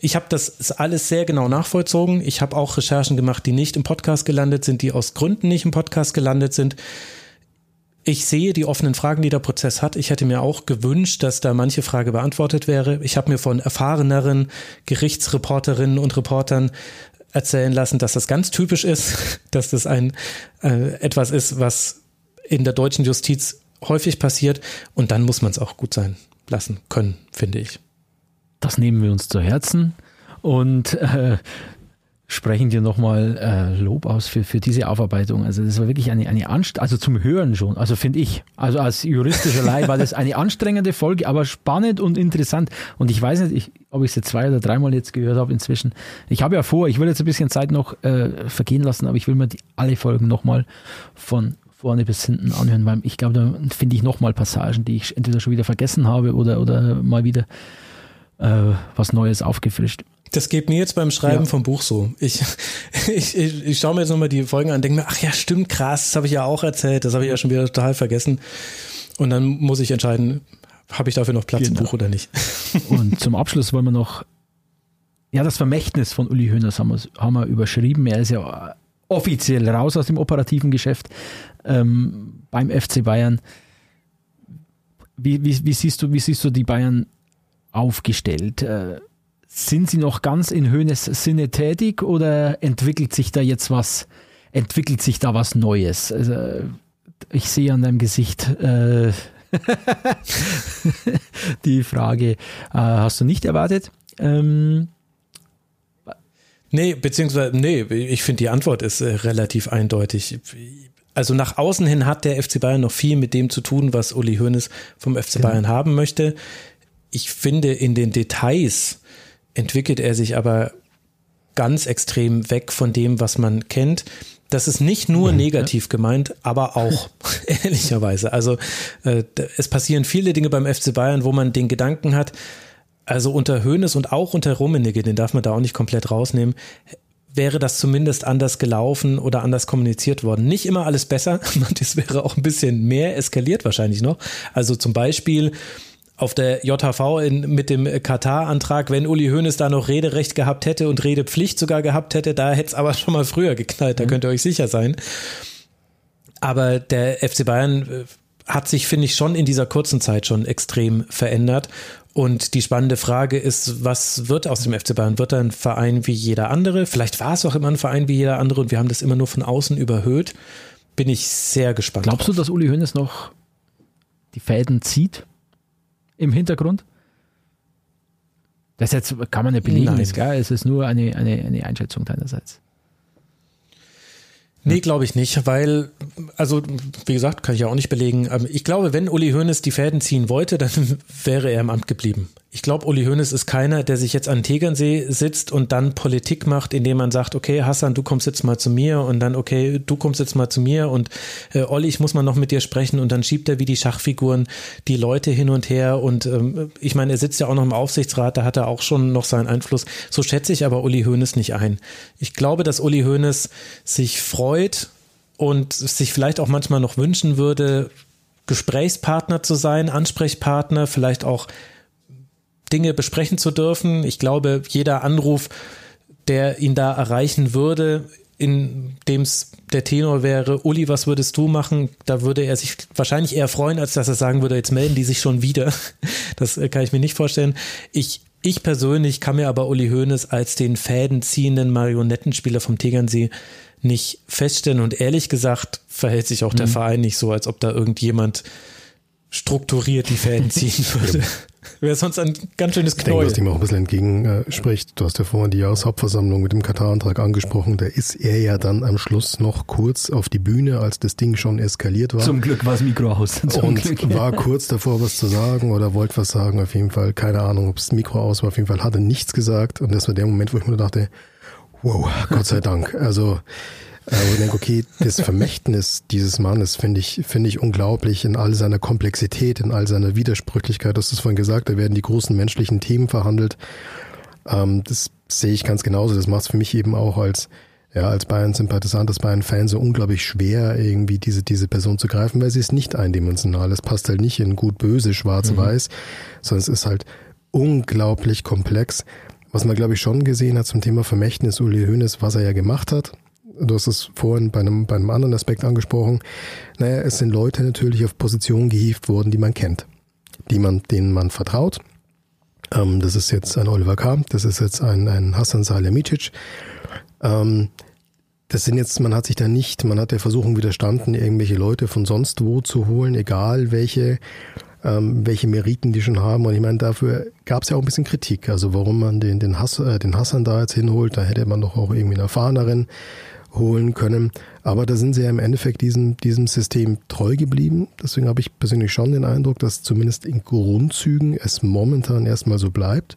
ich habe das alles sehr genau nachvollzogen. Ich habe auch Recherchen gemacht, die nicht im Podcast gelandet sind, die aus Gründen nicht im Podcast gelandet sind. Ich sehe die offenen Fragen, die der Prozess hat. Ich hätte mir auch gewünscht, dass da manche Frage beantwortet wäre. Ich habe mir von erfahreneren Gerichtsreporterinnen und Reportern erzählen lassen, dass das ganz typisch ist, dass das ein äh, etwas ist, was in der deutschen Justiz häufig passiert. Und dann muss man es auch gut sein lassen können, finde ich. Das nehmen wir uns zu Herzen und äh, sprechen dir nochmal äh, Lob aus für, für diese Aufarbeitung. Also das war wirklich eine, eine Anst also zum Hören schon, also finde ich. Also als juristischer Leih war das eine anstrengende Folge, aber spannend und interessant. Und ich weiß nicht, ich, ob ich sie zwei oder dreimal jetzt gehört habe inzwischen. Ich habe ja vor, ich will jetzt ein bisschen Zeit noch äh, vergehen lassen, aber ich will mir die, alle Folgen nochmal von vorne bis hinten anhören, weil ich glaube, da finde ich nochmal Passagen, die ich entweder schon wieder vergessen habe oder, oder mal wieder äh, was Neues aufgefrischt. Das geht mir jetzt beim Schreiben ja. vom Buch so. Ich, ich, ich, ich schaue mir jetzt nochmal die Folgen an, denke mir, ach ja, stimmt, krass, das habe ich ja auch erzählt, das habe ich ja schon wieder total vergessen. Und dann muss ich entscheiden, habe ich dafür noch Platz genau. im Buch oder nicht. Und zum Abschluss wollen wir noch, ja, das Vermächtnis von Uli Hoeneß haben wir, haben wir überschrieben. Er ist ja offiziell raus aus dem operativen Geschäft ähm, beim FC Bayern. Wie, wie, wie, siehst du, wie siehst du die Bayern aufgestellt? Äh, sind sie noch ganz in Höhnes Sinne tätig oder entwickelt sich da jetzt was, entwickelt sich da was Neues? Also, ich sehe an deinem Gesicht äh, die Frage, äh, hast du nicht erwartet? Ähm, nee, beziehungsweise, nee, ich finde die Antwort ist äh, relativ eindeutig. Also nach außen hin hat der FC Bayern noch viel mit dem zu tun, was Uli Hoeneß vom FC genau. Bayern haben möchte ich finde, in den Details entwickelt er sich aber ganz extrem weg von dem, was man kennt. Das ist nicht nur negativ gemeint, aber auch ehrlicherweise. Also äh, es passieren viele Dinge beim FC Bayern, wo man den Gedanken hat, also unter Hoeneß und auch unter Rummenigge, den darf man da auch nicht komplett rausnehmen, wäre das zumindest anders gelaufen oder anders kommuniziert worden. Nicht immer alles besser, das wäre auch ein bisschen mehr eskaliert wahrscheinlich noch. Also zum Beispiel auf der JHV in, mit dem Katar-Antrag, wenn Uli Hoeneß da noch Rederecht gehabt hätte und Redepflicht sogar gehabt hätte, da hätte es aber schon mal früher geknallt, da mhm. könnt ihr euch sicher sein. Aber der FC Bayern äh, hat sich, finde ich, schon in dieser kurzen Zeit schon extrem verändert. Und die spannende Frage ist, was wird aus dem FC Bayern? Wird er ein Verein wie jeder andere? Vielleicht war es auch immer ein Verein wie jeder andere und wir haben das immer nur von außen überhöht. Bin ich sehr gespannt. Glaubst drauf. du, dass Uli Hoeneß noch die Fäden zieht? Im Hintergrund? Das jetzt kann man nicht belegen, Nein. ist klar, es ist nur eine, eine, eine Einschätzung deinerseits. Nee, glaube ich nicht, weil, also wie gesagt, kann ich ja auch nicht belegen. Ich glaube, wenn Uli Hoeneß die Fäden ziehen wollte, dann wäre er im Amt geblieben. Ich glaube, Uli Hoeneß ist keiner, der sich jetzt an Tegernsee sitzt und dann Politik macht, indem man sagt, okay, Hassan, du kommst jetzt mal zu mir und dann, okay, du kommst jetzt mal zu mir und äh, Olli, ich muss mal noch mit dir sprechen und dann schiebt er wie die Schachfiguren die Leute hin und her und ähm, ich meine, er sitzt ja auch noch im Aufsichtsrat, da hat er auch schon noch seinen Einfluss. So schätze ich aber Uli Hoeneß nicht ein. Ich glaube, dass Uli Hoeneß sich freut und sich vielleicht auch manchmal noch wünschen würde, Gesprächspartner zu sein, Ansprechpartner, vielleicht auch Dinge besprechen zu dürfen. Ich glaube, jeder Anruf, der ihn da erreichen würde, in dem es der Tenor wäre, Uli, was würdest du machen? Da würde er sich wahrscheinlich eher freuen, als dass er sagen würde, jetzt melden die sich schon wieder. Das äh, kann ich mir nicht vorstellen. Ich, ich persönlich kann mir aber Uli Hoeneß als den fädenziehenden Marionettenspieler vom Tegernsee nicht feststellen und ehrlich gesagt verhält sich auch der mhm. Verein nicht so, als ob da irgendjemand strukturiert die Fäden ziehen würde. Wäre sonst ein ganz schönes Knäuel. Ich denke, was dem auch ein bisschen entgegenspricht. Du hast ja vorhin die Jahreshauptversammlung mit dem Katar-Antrag angesprochen. Da ist er ja dann am Schluss noch kurz auf die Bühne, als das Ding schon eskaliert war. Zum Glück war das Mikro aus. und Glück. war kurz davor, was zu sagen oder wollte was sagen. Auf jeden Fall, keine Ahnung, ob das Mikro aus war. Auf jeden Fall hat er nichts gesagt. Und das war der Moment, wo ich mir dachte, wow, Gott sei Dank. Also wo ich denke, okay, das Vermächtnis dieses Mannes finde ich, finde ich unglaublich in all seiner Komplexität, in all seiner Widersprüchlichkeit. Du hast es vorhin gesagt, da werden die großen menschlichen Themen verhandelt. Ähm, das sehe ich ganz genauso. Das macht es für mich eben auch als, ja, als Bayern-Sympathisant, als Bayern-Fan so unglaublich schwer, irgendwie diese, diese Person zu greifen, weil sie ist nicht eindimensional. Es passt halt nicht in gut, böse, schwarz, mhm. weiß, sondern es ist halt unglaublich komplex. Was man, glaube ich, schon gesehen hat zum Thema Vermächtnis Uli Hoeneß, was er ja gemacht hat, du hast es vorhin bei einem, bei einem anderen Aspekt angesprochen, naja, es sind Leute natürlich auf Positionen gehievt worden, die man kennt, die man, denen man vertraut. Ähm, das ist jetzt ein Oliver Kahn, das ist jetzt ein, ein Hassan Salihamidzic. Ähm, das sind jetzt, man hat sich da nicht, man hat der Versuchung widerstanden, irgendwelche Leute von sonst wo zu holen, egal welche, ähm, welche Meriten die schon haben. Und ich meine, dafür gab es ja auch ein bisschen Kritik. Also warum man den, den, Hass, äh, den Hassan da jetzt hinholt, da hätte man doch auch irgendwie einen erfahreneren holen können. Aber da sind sie ja im Endeffekt diesem, diesem System treu geblieben. Deswegen habe ich persönlich schon den Eindruck, dass zumindest in Grundzügen es momentan erstmal so bleibt,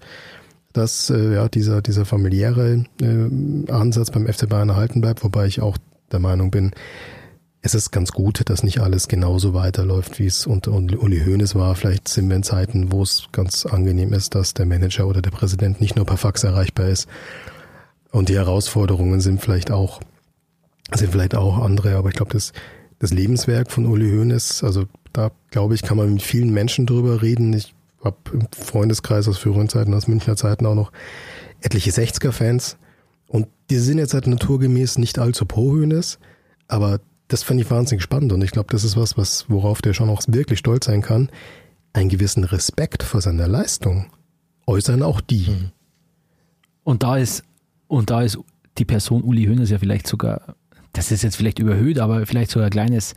dass äh, ja, dieser, dieser familiäre äh, Ansatz beim FC Bayern erhalten bleibt, wobei ich auch der Meinung bin, es ist ganz gut, dass nicht alles genauso weiterläuft, wie es unter Uli Hoeneß war. Vielleicht sind wir in Zeiten, wo es ganz angenehm ist, dass der Manager oder der Präsident nicht nur per Fax erreichbar ist. Und die Herausforderungen sind vielleicht auch sind vielleicht auch andere, aber ich glaube, das, das Lebenswerk von Uli Hoeneß, also da glaube ich, kann man mit vielen Menschen drüber reden. Ich habe im Freundeskreis aus früheren Zeiten, aus Münchner Zeiten auch noch etliche 60er-Fans. Und die sind jetzt halt naturgemäß nicht allzu pro Hoeneß, aber das fand ich wahnsinnig spannend und ich glaube, das ist was, was, worauf der schon auch wirklich stolz sein kann. Einen gewissen Respekt vor seiner Leistung äußern auch die. Mhm. Und da ist, und da ist die Person Uli Hoeneß ja vielleicht sogar das ist jetzt vielleicht überhöht, aber vielleicht so ein kleines,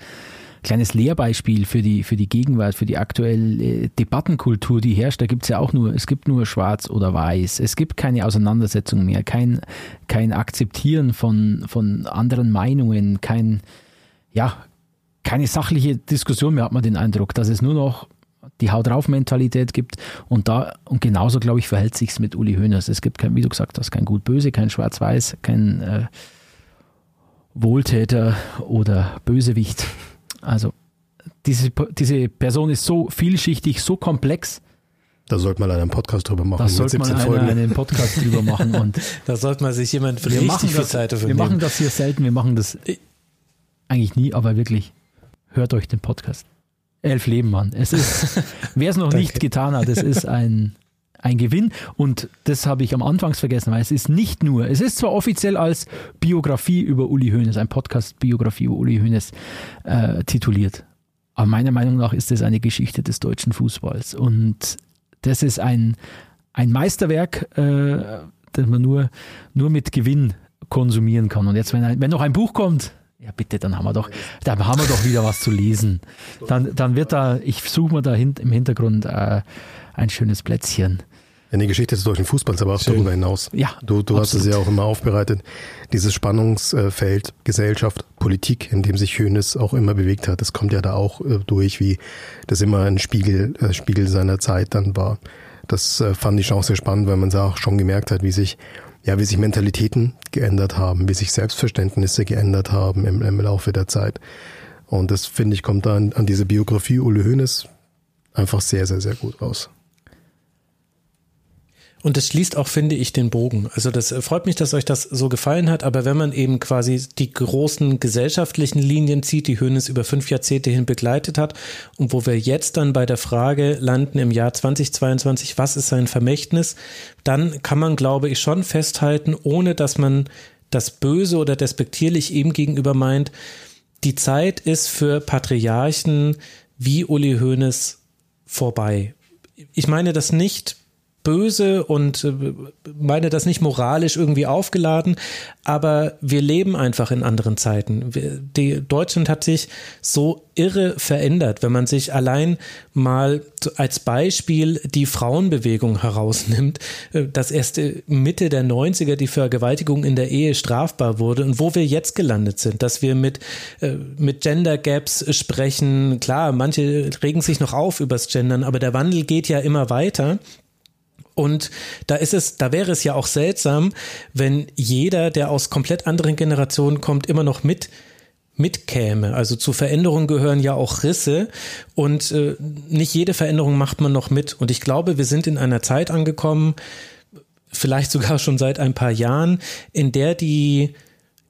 kleines Lehrbeispiel für die, für die Gegenwart, für die aktuelle Debattenkultur, die herrscht. Da gibt es ja auch nur, es gibt nur schwarz oder weiß. Es gibt keine Auseinandersetzung mehr, kein, kein Akzeptieren von, von anderen Meinungen, kein, ja, keine sachliche Diskussion mehr, hat man den Eindruck, dass es nur noch die Haut drauf Mentalität gibt und da und genauso glaube ich verhält sich's mit Uli Hoeneß. Es gibt kein, wie du gesagt hast, kein Gut Böse, kein Schwarz Weiß, kein äh, Wohltäter oder Bösewicht. Also diese, diese Person ist so vielschichtig, so komplex. Da sollte man einen Podcast drüber machen. Da sollte man eine, einen Podcast drüber machen. Und da sollte man sich jemand für wir richtig viel Zeit dafür Wir nehmen. machen das hier selten, wir machen das eigentlich nie, aber wirklich, hört euch den Podcast. Elf Leben, Mann. Es ist, wer es noch nicht getan hat, es ist ein ein Gewinn. Und das habe ich am Anfangs vergessen, weil es ist nicht nur, es ist zwar offiziell als Biografie über Uli Hoeneß, ein Podcast-Biografie über Uli Hoeneß äh, tituliert. Aber meiner Meinung nach ist es eine Geschichte des deutschen Fußballs. Und das ist ein, ein Meisterwerk, äh, das man nur, nur mit Gewinn konsumieren kann. Und jetzt, wenn, ein, wenn noch ein Buch kommt, ja, bitte, dann haben wir doch, dann haben wir doch wieder was zu lesen. Dann, dann wird da, ich suche mir da hint, im Hintergrund äh, ein schönes Plätzchen. Ja, Geschichte des deutschen Fußballs, aber auch Schön. darüber hinaus. Ja. Du, du hast es ja auch immer aufbereitet. Dieses Spannungsfeld Gesellschaft, Politik, in dem sich Hönes auch immer bewegt hat, das kommt ja da auch äh, durch, wie das immer ein Spiegel, äh, Spiegel seiner Zeit dann war. Das äh, fand ich auch sehr spannend, weil man da auch schon gemerkt hat, wie sich, ja, wie sich Mentalitäten geändert haben, wie sich Selbstverständnisse geändert haben im, im Laufe der Zeit. Und das, finde ich, kommt da an, an diese Biografie Uli Hoeneß einfach sehr, sehr, sehr gut raus. Und das schließt auch, finde ich, den Bogen. Also das äh, freut mich, dass euch das so gefallen hat, aber wenn man eben quasi die großen gesellschaftlichen Linien zieht, die Hönes über fünf Jahrzehnte hin begleitet hat und wo wir jetzt dann bei der Frage landen im Jahr 2022, was ist sein Vermächtnis, dann kann man, glaube ich, schon festhalten, ohne dass man das Böse oder despektierlich ihm gegenüber meint, die Zeit ist für Patriarchen wie Uli Hoeneß vorbei. Ich meine das nicht böse und äh, meine das nicht moralisch irgendwie aufgeladen, aber wir leben einfach in anderen Zeiten. Die, Deutschland hat sich so irre verändert, wenn man sich allein mal als Beispiel die Frauenbewegung herausnimmt, äh, dass erst Mitte der 90er die Vergewaltigung in der Ehe strafbar wurde und wo wir jetzt gelandet sind, dass wir mit, äh, mit Gender Gaps sprechen. Klar, manche regen sich noch auf übers Gendern, aber der Wandel geht ja immer weiter. Und da ist es, da wäre es ja auch seltsam, wenn jeder, der aus komplett anderen Generationen kommt, immer noch mit mitkäme. Also zu Veränderungen gehören ja auch Risse und äh, nicht jede Veränderung macht man noch mit. Und ich glaube, wir sind in einer Zeit angekommen, vielleicht sogar schon seit ein paar Jahren, in der die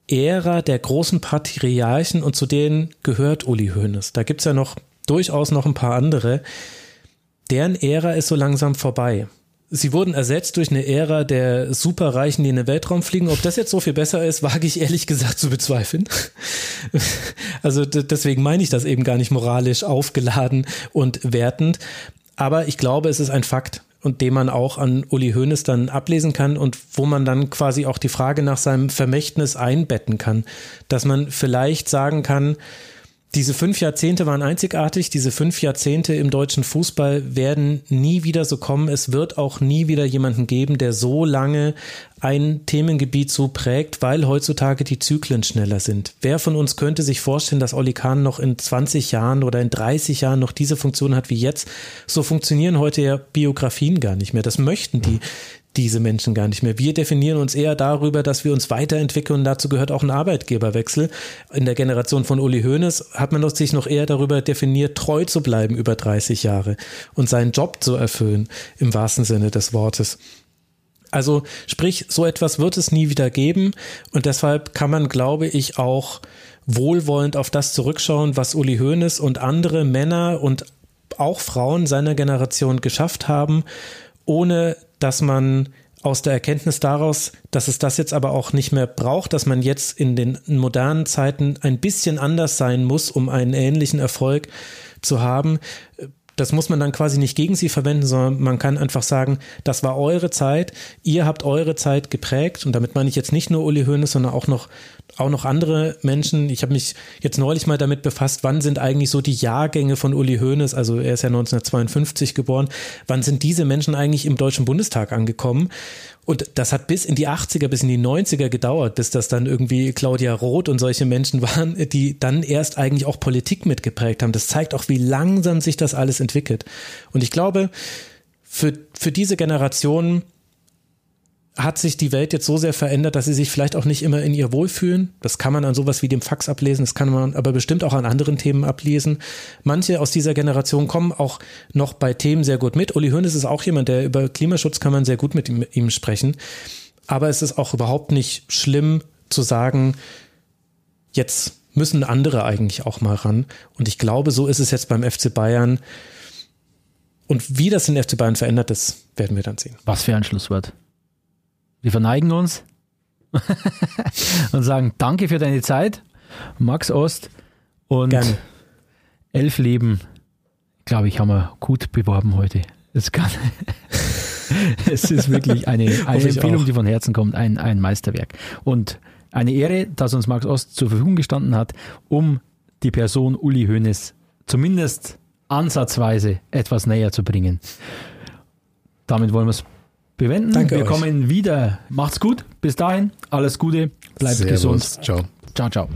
Ära der großen Patriarchen und zu denen gehört Uli Hoeneß. Da gibt's ja noch durchaus noch ein paar andere. Deren Ära ist so langsam vorbei. Sie wurden ersetzt durch eine Ära der Superreichen, die in den Weltraum fliegen. Ob das jetzt so viel besser ist, wage ich ehrlich gesagt zu bezweifeln. Also deswegen meine ich das eben gar nicht moralisch aufgeladen und wertend. Aber ich glaube, es ist ein Fakt und den man auch an Uli Hoeneß dann ablesen kann und wo man dann quasi auch die Frage nach seinem Vermächtnis einbetten kann. Dass man vielleicht sagen kann, diese fünf Jahrzehnte waren einzigartig. Diese fünf Jahrzehnte im deutschen Fußball werden nie wieder so kommen. Es wird auch nie wieder jemanden geben, der so lange ein Themengebiet so prägt, weil heutzutage die Zyklen schneller sind. Wer von uns könnte sich vorstellen, dass Oli Kahn noch in 20 Jahren oder in 30 Jahren noch diese Funktion hat wie jetzt? So funktionieren heute ja Biografien gar nicht mehr. Das möchten die, diese Menschen gar nicht mehr. Wir definieren uns eher darüber, dass wir uns weiterentwickeln und dazu gehört auch ein Arbeitgeberwechsel. In der Generation von Uli Hoeneß hat man sich noch eher darüber definiert, treu zu bleiben über 30 Jahre und seinen Job zu erfüllen, im wahrsten Sinne des Wortes. Also sprich, so etwas wird es nie wieder geben und deshalb kann man, glaube ich, auch wohlwollend auf das zurückschauen, was Uli Hoeneß und andere Männer und auch Frauen seiner Generation geschafft haben, ohne dass man aus der Erkenntnis daraus, dass es das jetzt aber auch nicht mehr braucht, dass man jetzt in den modernen Zeiten ein bisschen anders sein muss, um einen ähnlichen Erfolg zu haben. Das muss man dann quasi nicht gegen sie verwenden, sondern man kann einfach sagen, das war eure Zeit, ihr habt eure Zeit geprägt und damit meine ich jetzt nicht nur Uli Hoeneß, sondern auch noch auch noch andere Menschen. Ich habe mich jetzt neulich mal damit befasst, wann sind eigentlich so die Jahrgänge von Uli Hoeneß, also er ist ja 1952 geboren, wann sind diese Menschen eigentlich im Deutschen Bundestag angekommen? Und das hat bis in die 80er, bis in die 90er gedauert, bis das dann irgendwie Claudia Roth und solche Menschen waren, die dann erst eigentlich auch Politik mitgeprägt haben. Das zeigt auch, wie langsam sich das alles entwickelt. Und ich glaube, für, für diese Generation hat sich die Welt jetzt so sehr verändert, dass sie sich vielleicht auch nicht immer in ihr wohlfühlen. Das kann man an sowas wie dem Fax ablesen, das kann man aber bestimmt auch an anderen Themen ablesen. Manche aus dieser Generation kommen auch noch bei Themen sehr gut mit. Uli Hoeneß ist auch jemand, der über Klimaschutz kann man sehr gut mit ihm, ihm sprechen. Aber es ist auch überhaupt nicht schlimm zu sagen, jetzt müssen andere eigentlich auch mal ran. Und ich glaube, so ist es jetzt beim FC Bayern. Und wie das den FC Bayern verändert, das werden wir dann sehen. Was für ein Schlusswort. Wir verneigen uns und sagen Danke für deine Zeit, Max Ost. Und Gerne. elf Leben, glaube ich, haben wir gut beworben heute. Es, kann, es ist wirklich eine, eine Empfehlung, auch. die von Herzen kommt, ein, ein Meisterwerk. Und eine Ehre, dass uns Max Ost zur Verfügung gestanden hat, um die Person Uli Hoeneß zumindest ansatzweise etwas näher zu bringen. Damit wollen wir es bewenden. Danke Wir euch. kommen wieder. Macht's gut. Bis dahin. Alles Gute. Bleibt Servus. gesund. Ciao. Ciao, ciao.